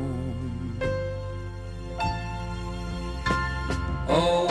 Oh,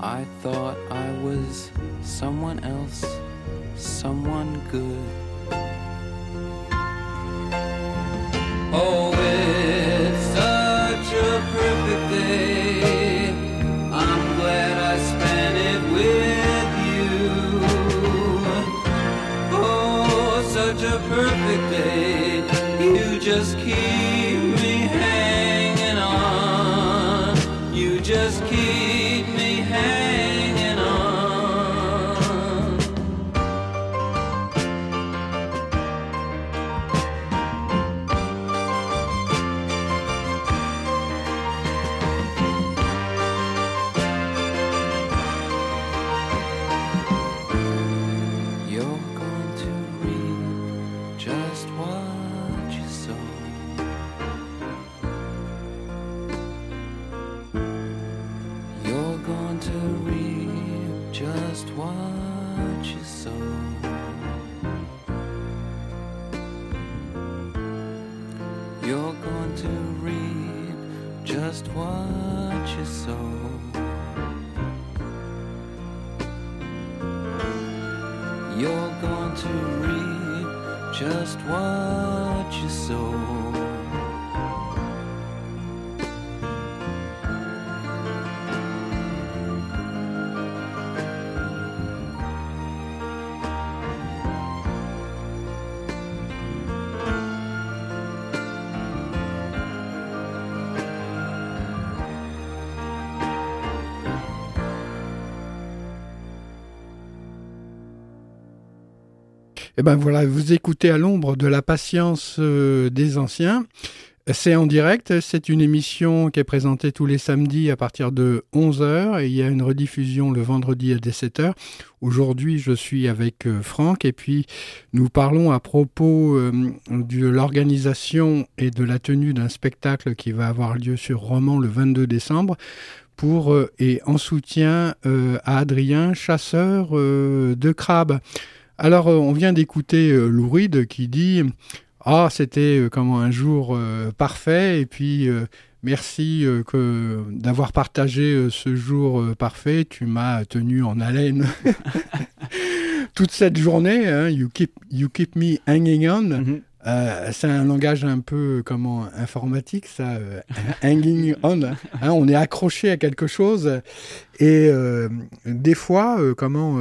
I thought I was someone else, someone good. Just what you sow. Eh ben voilà, vous écoutez à l'ombre de la patience euh, des anciens. C'est en direct, c'est une émission qui est présentée tous les samedis à partir de 11h et il y a une rediffusion le vendredi à 17h. Aujourd'hui, je suis avec euh, Franck et puis nous parlons à propos euh, de l'organisation et de la tenue d'un spectacle qui va avoir lieu sur Roman le 22 décembre pour et en soutien à Adrien, chasseur de crabes. Alors, on vient d'écouter Lou Reed qui dit Ah, c'était comment un jour parfait, et puis merci que d'avoir partagé ce jour parfait. Tu m'as tenu en haleine toute cette journée. Hein, you, keep, you keep me hanging on. Mm-hmm. Euh, c'est un langage un peu comment informatique, ça, euh, hanging on. Hein, on est accroché à quelque chose et euh, des fois, comment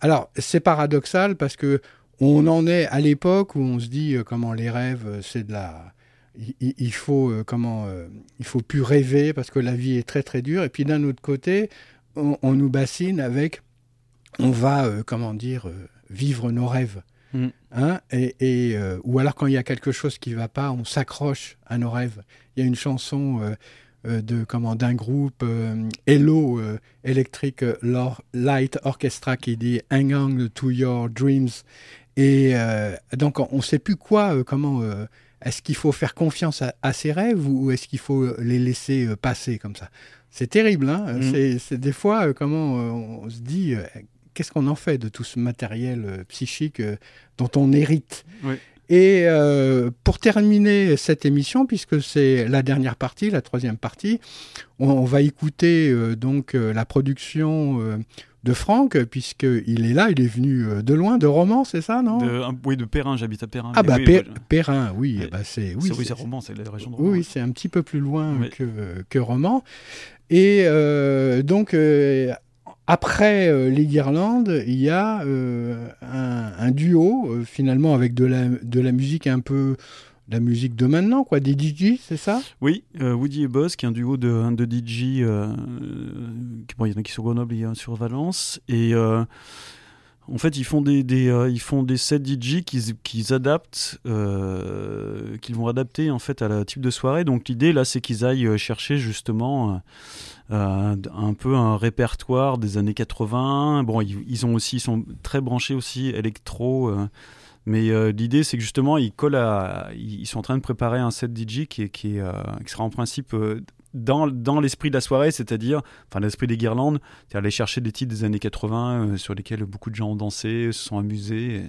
Alors, c'est paradoxal parce que on en est à l'époque où on se dit comment les rêves, c'est de la il, faut comment il faut plus rêver parce que la vie est très très dure et puis d'un autre côté on, nous bassine avec on va comment dire vivre nos rêves Mm. Hein, et, euh, ou alors quand il y a quelque chose qui ne va pas, on s'accroche à nos rêves. Il y a une chanson euh, euh, de comment d'un groupe Hello Electric Light Orchestra qui dit Hang on to your dreams. Et donc on ne sait plus quoi, comment est-ce qu'il faut faire confiance à, ses rêves ou, est-ce qu'il faut les laisser passer comme ça? C'est terrible, hein mm. c'est des fois comment on se dit qu'est-ce qu'on en fait de tout ce matériel euh, psychique euh, dont on hérite? Et euh, pour terminer cette émission, puisque c'est la dernière partie, la troisième partie, on, va écouter donc la production de Franck, puisqu'il est là, il est venu de loin, de Romans, c'est ça, non? Oui, de Perrin, j'habite à Perrin. Ah bah oui, Perrin, oui, bah c'est oui, c'est Romans, c'est la région de Romans. Oui, c'est un petit peu plus loin que, que Romans. Et donc, après euh, les Guirlandes, il y a euh, un, duo, euh, finalement, avec de la, de la musique un peu la musique de maintenant, quoi, des DJ, c'est ça? Oui, Woody et Boss, qui est un duo de, de DJ, bon, il y en a qui sont Grenoble et sur Valence, et en fait, ils font des, ils font des sets DJ qu'ils adaptent, qu'ils vont adapter en fait à la type de soirée. Donc l'idée là, c'est qu'ils aillent chercher justement euh, un peu un répertoire des années 80. Bon, ils, ont aussi, sont très branchés aussi électro. Euh, mais euh, l'idée, c'est que justement, ils collent ils sont en train de préparer un set DJ qui, qui, sera en principe dans, dans l'esprit de la soirée, c'est-à-dire, enfin, l'esprit des guirlandes, c'est aller chercher des titres des années 80 sur lesquels beaucoup de gens ont dansé, se sont amusés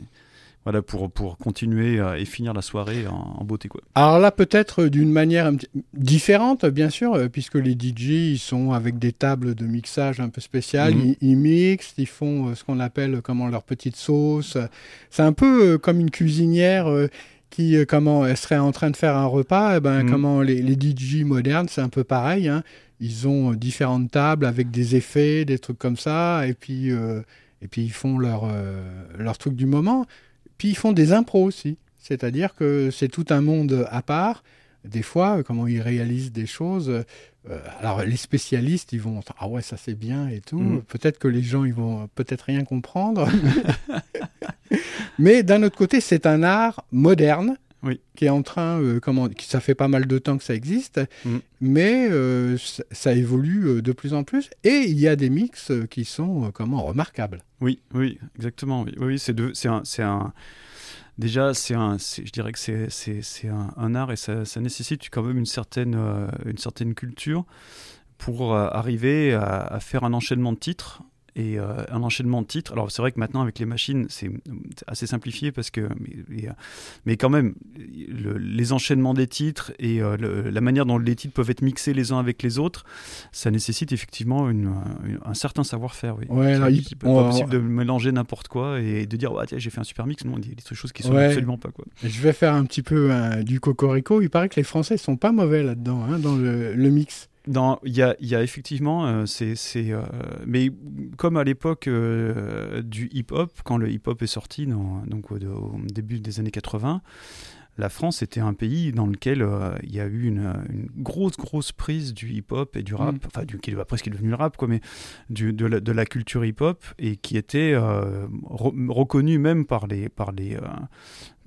voilà, pour, pour continuer euh, et finir la soirée en, beauté. Quoi. Alors là, peut-être euh, d'une manière différente, bien sûr, euh, puisque les DJ, ils sont avec des tables de mixage un peu spéciales, mhm. ils, mixent, ils font ce qu'on appelle comment leur petite sauce. C'est un peu comme une cuisinière qui comment elle serait en train de faire un repas. Et eh ben, mhm. comment les, les, DJ modernes, c'est un peu pareil. Hein. Ils ont différentes tables avec des effets, des trucs comme ça, et puis, et puis ils font leur, leur truc du moment. Puis ils font des impros aussi. C'est-à-dire que c'est tout un monde à part. Des fois, comment ils réalisent des choses. Euh, alors les spécialistes, ils vont ah ouais ça c'est bien et tout. Mm. Peut-être que les gens ils vont peut-être rien comprendre. Mais d'un autre côté, c'est un art moderne oui. qui est en train, euh, comment, ça fait pas mal de temps que ça existe, mm. mais euh, ça, évolue de plus en plus. Et il y a des mix qui sont comment remarquables. Oui, oui, exactement. Oui, oui c'est un, un. Déjà, c'est un, je dirais que c'est, c'est, un, un, art et ça, ça, nécessite quand même une certaine, euh, une certaine culture pour arriver à, à, faire un enchaînement de titres et euh, un enchaînement de titres. Alors c'est vrai que maintenant avec les machines c'est assez simplifié parce que mais, mais quand même les enchaînements des titres et euh, la manière dont les titres peuvent être mixés les uns avec les autres, ça nécessite effectivement une, un certain savoir-faire. Oui. Ouais, là, il pas possible de mélanger n'importe quoi et de dire ouais, tiens, j'ai fait un super mix. Non, il y a des choses qui sont absolument pas quoi. Je vais faire un petit peu du cocorico. Il paraît que les Français sont pas mauvais là-dedans hein, dans le, le mix. Il y a, y a, effectivement, euh, c'est, euh, mais comme à l'époque euh, du hip-hop, quand le hip-hop est sorti, donc au, début des années 80, la France était un pays dans lequel il y a eu une, grosse, grosse prise du hip-hop et du rap, mm. enfin, du, qui, après ce qui est devenu le rap, quoi, mais du, de, la, de, la, culture hip-hop, et qui était reconnue même par les, par les,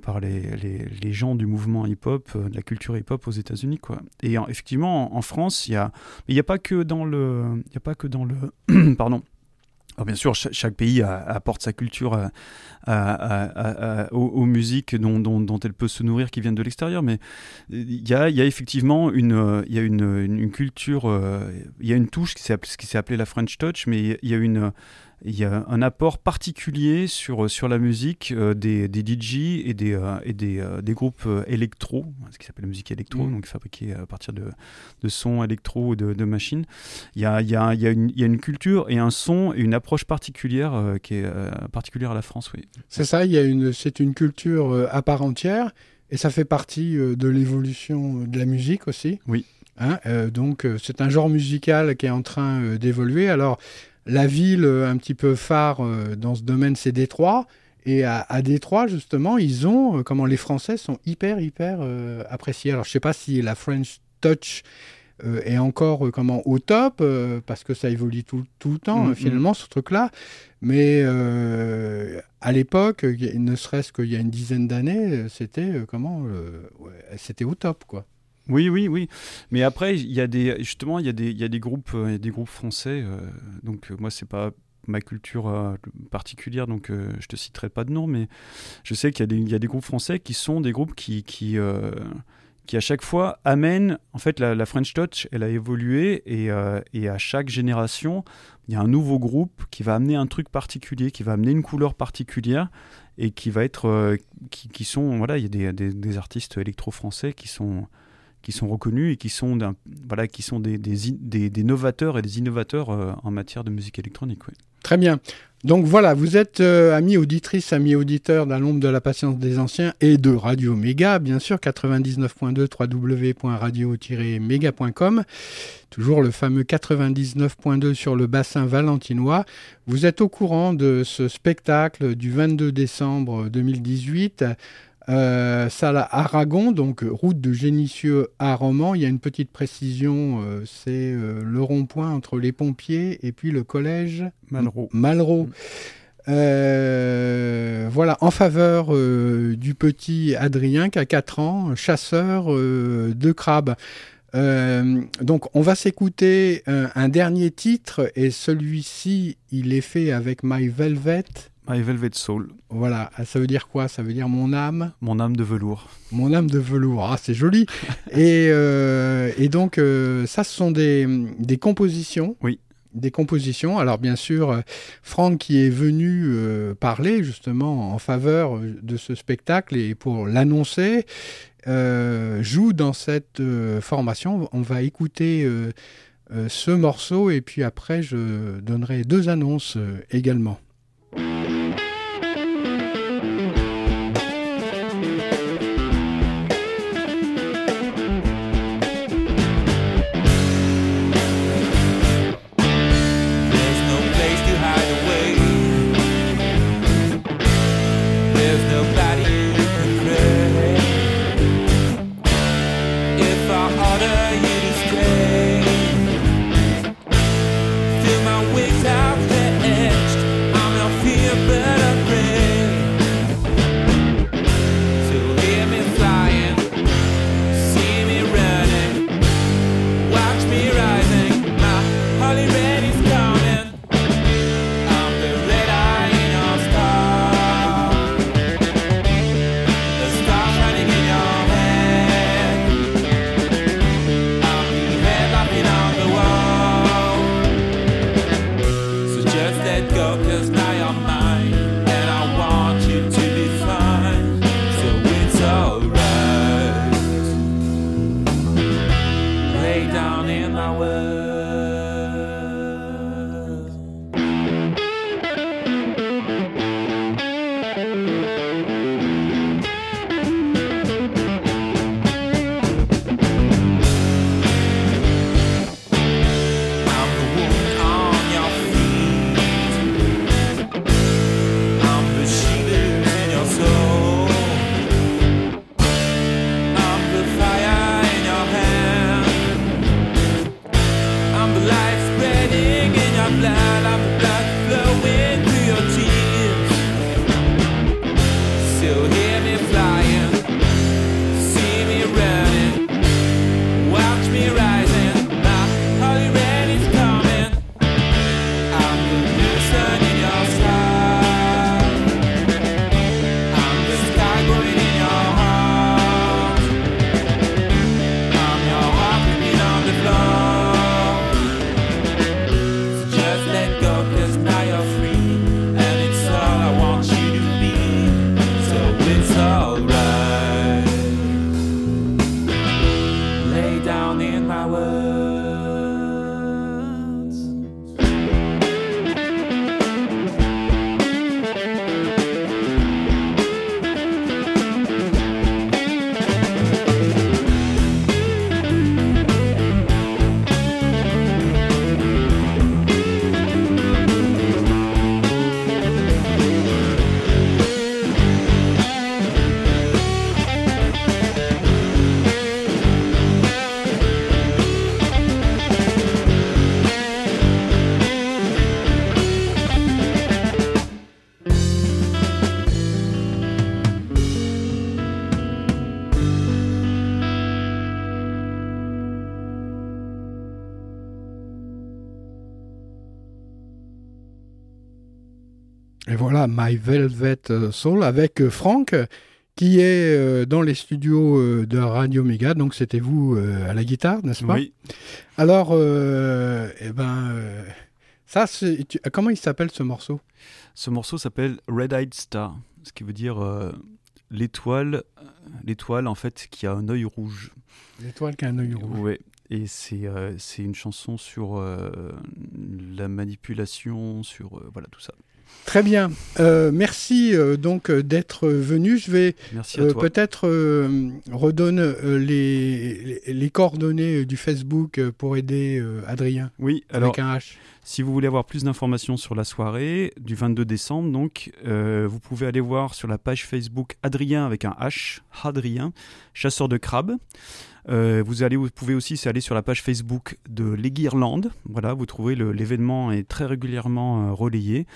par les, les, gens du mouvement hip-hop, euh, de la culture hip-hop aux États-Unis. Quoi. Et effectivement, en, France, il y a, il n'y a pas que dans le, il y a pas que dans le, pardon. Alors bien sûr, chaque, pays apporte sa culture à, aux, musiques dont, elle peut se nourrir qui viennent de l'extérieur, mais il y a, effectivement une, il une, une culture, euh, il y a une touche qui s'est appelée la French Touch, mais il y a une il y a un apport particulier sur, sur la musique euh, des, des DJ et des, euh, et des, euh, des groupes électro, ce qui s'appelle la musique électro, Mm. donc fabriquée à partir de, de sons électro ou de, de machines. Il y a, il y, a, il y, a une, il y a une culture et un son et une approche particulière euh, qui est euh, particulière à la France, oui. C'est ça, il y a une, c'est une culture euh, à part entière et ça fait partie euh, de l'évolution de la musique aussi. Oui. Hein, euh, donc euh, c'est un genre musical qui est en train euh, d'évoluer. Alors la ville euh, un petit peu phare euh, dans ce domaine, c'est Détroit. Et à, à Détroit, justement, ils ont, euh, comment les Français sont hyper, hyper euh, appréciés. Alors je sais pas si la French Touch euh, est encore euh, comment au top parce que ça évolue tout, tout le temps Mhm. euh, finalement ce truc-là. Mais à l'époque, ne serait-ce qu'il y a une dizaine d'années, c'était comment ouais, C'était au top, quoi. Oui, oui, oui. Mais après, il y a des, justement, il y a des, il y a des groupes, euh, des groupes français. euh, donc euh, moi, c'est pas ma culture particulière, donc euh, je te citerai pas de nom, mais je sais qu'il y a des, il y a des groupes français qui sont des groupes qui, qui, qui à chaque fois amènent, en fait, la, French Touch, elle a évolué et, et à chaque génération, il y a un nouveau groupe qui va amener un truc particulier, qui va amener une couleur particulière et qui va être, qui, qui sont, voilà, il y a des, des, des artistes électro-français qui sont qui sont reconnus et qui sont, voilà, qui sont des, des, des novateurs et des innovateurs euh, en matière de musique électronique. oui. Très bien. Donc voilà, vous êtes euh, amis auditrices, amis auditeurs d'un l'ombre de la patience des anciens et de Radio Méga, bien sûr, 99.2 www.radio-méga.com. Toujours le fameux 99.2 sur le bassin valentinois. Vous êtes au courant de ce spectacle du 22 décembre 2018 euh, salle Aragon, donc euh, route de Génissieux à Romans. Il y a une petite précision, euh, c'est euh, le rond-point entre les pompiers et puis le collège Malraux. Malraux. Mm. Voilà, en faveur du petit Adrien qui a 4 ans, chasseur de crabes. Euh, donc on va s'écouter un, un dernier titre et celui-ci il est fait avec My Velvet. My Velvet Soul, Voilà, ça veut dire quoi? Ça veut dire mon âme mon âme de velours. mon âme de velours, ah, c'est joli. et, euh, et donc, euh, ça, ce sont des, des compositions. Oui. Des compositions. Alors, bien sûr, euh, Franck, qui est venu euh, parler justement en faveur de ce spectacle et pour l'annoncer, euh, joue dans cette euh, formation. On va écouter ce morceau et puis après, je donnerai deux annonces également. Velvet Soul avec euh, Franck, qui est euh, dans les studios euh, de Radio Méga. Donc c'était vous euh, à la guitare, n'est-ce pas? Oui. Alors, euh, eh ben, euh, ça, tu- comment il s'appelle ce morceau? Ce morceau s'appelle Red Eyed Star, ce qui veut dire euh, l'étoile, euh, l'étoile en fait qui a un œil rouge. L'étoile qui a un œil rouge. Ouais. Et c'est euh, une chanson sur euh, la manipulation, sur euh, voilà tout ça. Très bien. Euh, merci euh, donc euh, d'être venu. Je vais euh, peut-être redonne euh, les, les, les coordonnées du Facebook pour aider Adrien Oui, alors avec un H. Si vous voulez avoir plus d'informations sur la soirée du 22 décembre, donc, vous pouvez aller voir sur la page Facebook Adrien avec un H, Adrien, chasseur de crabes. Euh, vous, allez, vous pouvez aussi aller sur la page Facebook de l'Aiguirlande. Voilà, vous trouvez l'événement est très régulièrement euh, relayé.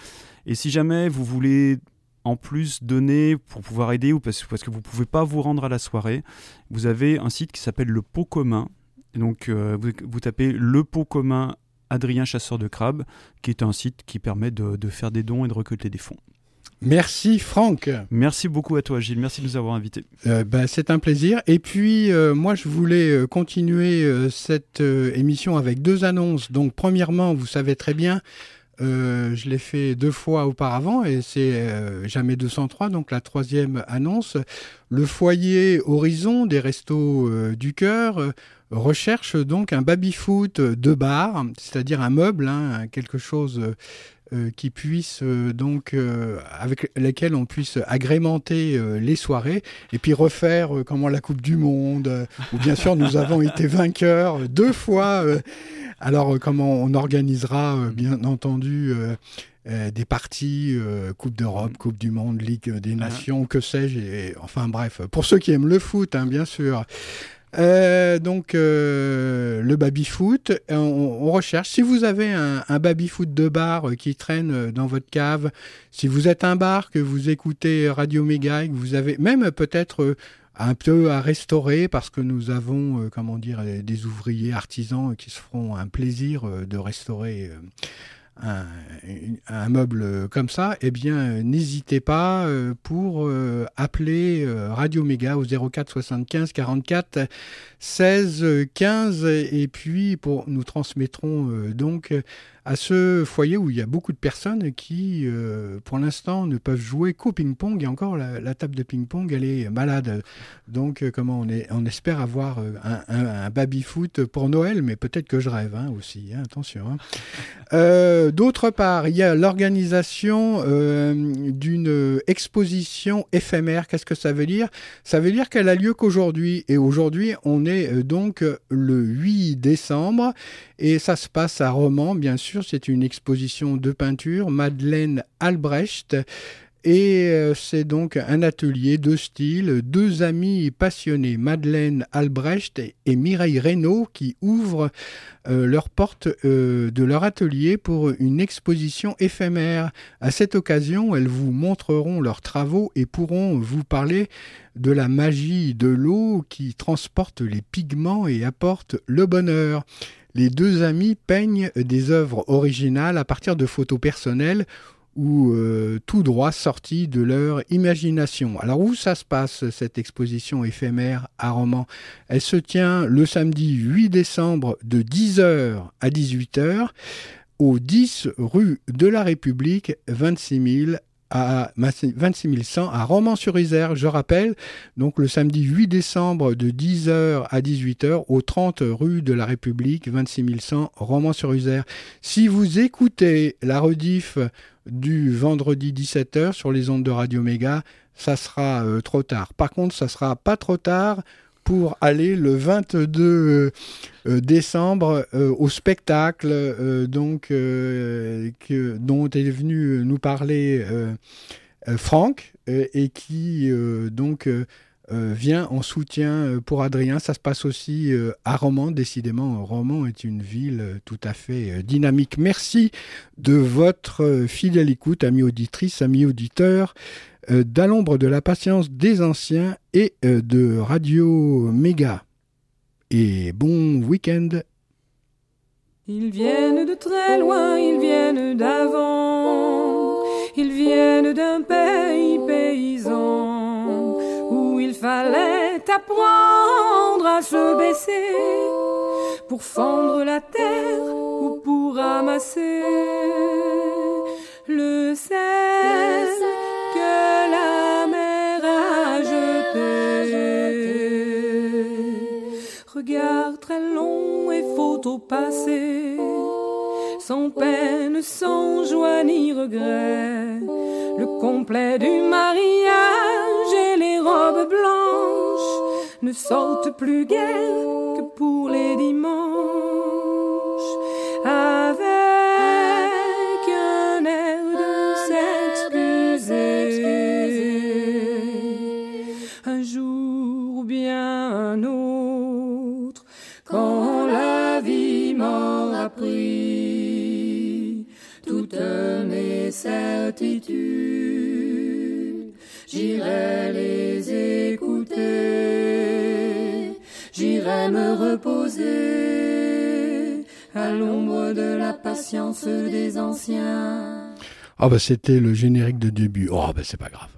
Et si jamais vous voulez en plus donner pour pouvoir aider ou parce, que vous ne pouvez pas vous rendre à la soirée, vous avez un site qui s'appelle Le Pot Commun. Donc, euh, vous, tapez Le Pot Commun Adrien Chasseur de Crabes, qui est un site qui permet de, de faire des dons et de récolter des fonds. Merci Franck. Merci beaucoup à toi, Gilles. Merci de nous avoir invités. Euh, ben, c'est un plaisir. Et puis, euh, moi, je voulais euh, continuer euh, cette émission avec deux annonces. Donc, premièrement, vous savez très bien, je l'ai fait deux fois auparavant et c'est jamais 203, donc la troisième annonce. Le foyer Horizon des Restos du Cœur recherche donc un baby-foot de bar, c'est-à-dire un meuble, hein, quelque chose qui puisse euh, donc euh, avec lesquels on puisse agrémenter euh, les soirées et puis refaire euh, comment la Coupe du Monde euh, où bien sûr nous avons été vainqueurs euh, deux fois euh, alors euh, comment on organisera euh, bien entendu euh, euh, des parties euh, Coupe d'Europe, Coupe du Monde, Ligue des Nations, que sais-je, enfin bref, pour ceux qui aiment le foot, hein, bien sûr. Euh, donc euh, le baby foot, on, recherche. Si vous avez un, un baby foot de bar euh, qui traîne euh, dans votre cave, si vous êtes un bar que vous écoutez Radio Méga et que vous avez même peut-être euh, un peu à restaurer parce que nous avons, euh, comment dire, euh, des ouvriers artisans qui se feront un plaisir euh, de restaurer. Un, un meuble comme ça, eh bien, n'hésitez pas euh, pour euh, appeler euh, Radio Méga au 04 75 44 16 euh, 15 et puis pour nous transmettrons donc à ce foyer où il y a beaucoup de personnes qui, euh, pour l'instant, ne peuvent jouer qu'au ping-pong et encore la, table de ping-pong, elle est malade. Donc, euh, comment on, est, on espère avoir euh, un, baby-foot pour Noël, mais peut-être que je rêve hein, aussi, hein, attention. hein. D'autre part, il y a l'organisation d'une exposition éphémère. Qu'est-ce que ça veut dire? Ça veut dire qu'elle a lieu qu'aujourd'hui. Et aujourd'hui, on est donc le 8 décembre. Et ça se passe à Romans, bien sûr. C'est une exposition de peinture. Madeleine Albrecht. Et euh, c'est donc un atelier de style, deux amis passionnés, Madeleine Albrecht et, Mireille Reynaud, qui ouvrent euh, leurs portes euh, de leur atelier pour une exposition éphémère. À cette occasion, elles vous montreront leurs travaux et pourront vous parler de la magie de l'eau qui transporte les pigments et apporte le bonheur. Les deux amis peignent des œuvres originales à partir de photos personnelles ou euh, tout droit sorties de leur imagination. Alors où ça se passe cette exposition éphémère à Romans? Elle se tient le samedi 8 décembre de 10h à 18h au 10 rue de la République 26 000 à 26 100 à Romans-sur-Isère, je rappelle, donc le samedi 8 décembre de 10h à 18h au 30 rue de la République 26 100 Romans-sur-Isère. Si vous écoutez la rediff du vendredi 17h sur les ondes de Radio Méga, ça sera euh, trop tard. Par contre, ça sera pas trop tard pour aller le 22 euh, décembre euh, au spectacle euh, donc euh, que, dont est venu nous parler euh, euh, Franck euh, et qui euh, donc euh, euh, vient en soutien euh, pour Adrien. Ça se passe aussi euh, à Romans. Décidément, Romans est une ville euh, tout à fait euh, dynamique. Merci de votre euh, fidèle écoute, amis auditrices, amis auditeurs, euh, d'à l'ombre de la patience des anciens et euh, de Radio Méga. Et bon week-end. Ils viennent de très loin, ils viennent d'avant, ils viennent paysans, où il fallait apprendre à se baisser pour fendre la terre ou pour ramasser le sel Regard très long et photo passée, sans peine, sans joie ni regret. Le complet du mariage et les robes blanches ne sortent plus guère que pour les dimanches. Certitudes, j'irai les écouter, j'irai me reposer à l'ombre de la patience des anciens. Ah bah c'était le générique de début. Oh bah c'est pas grave.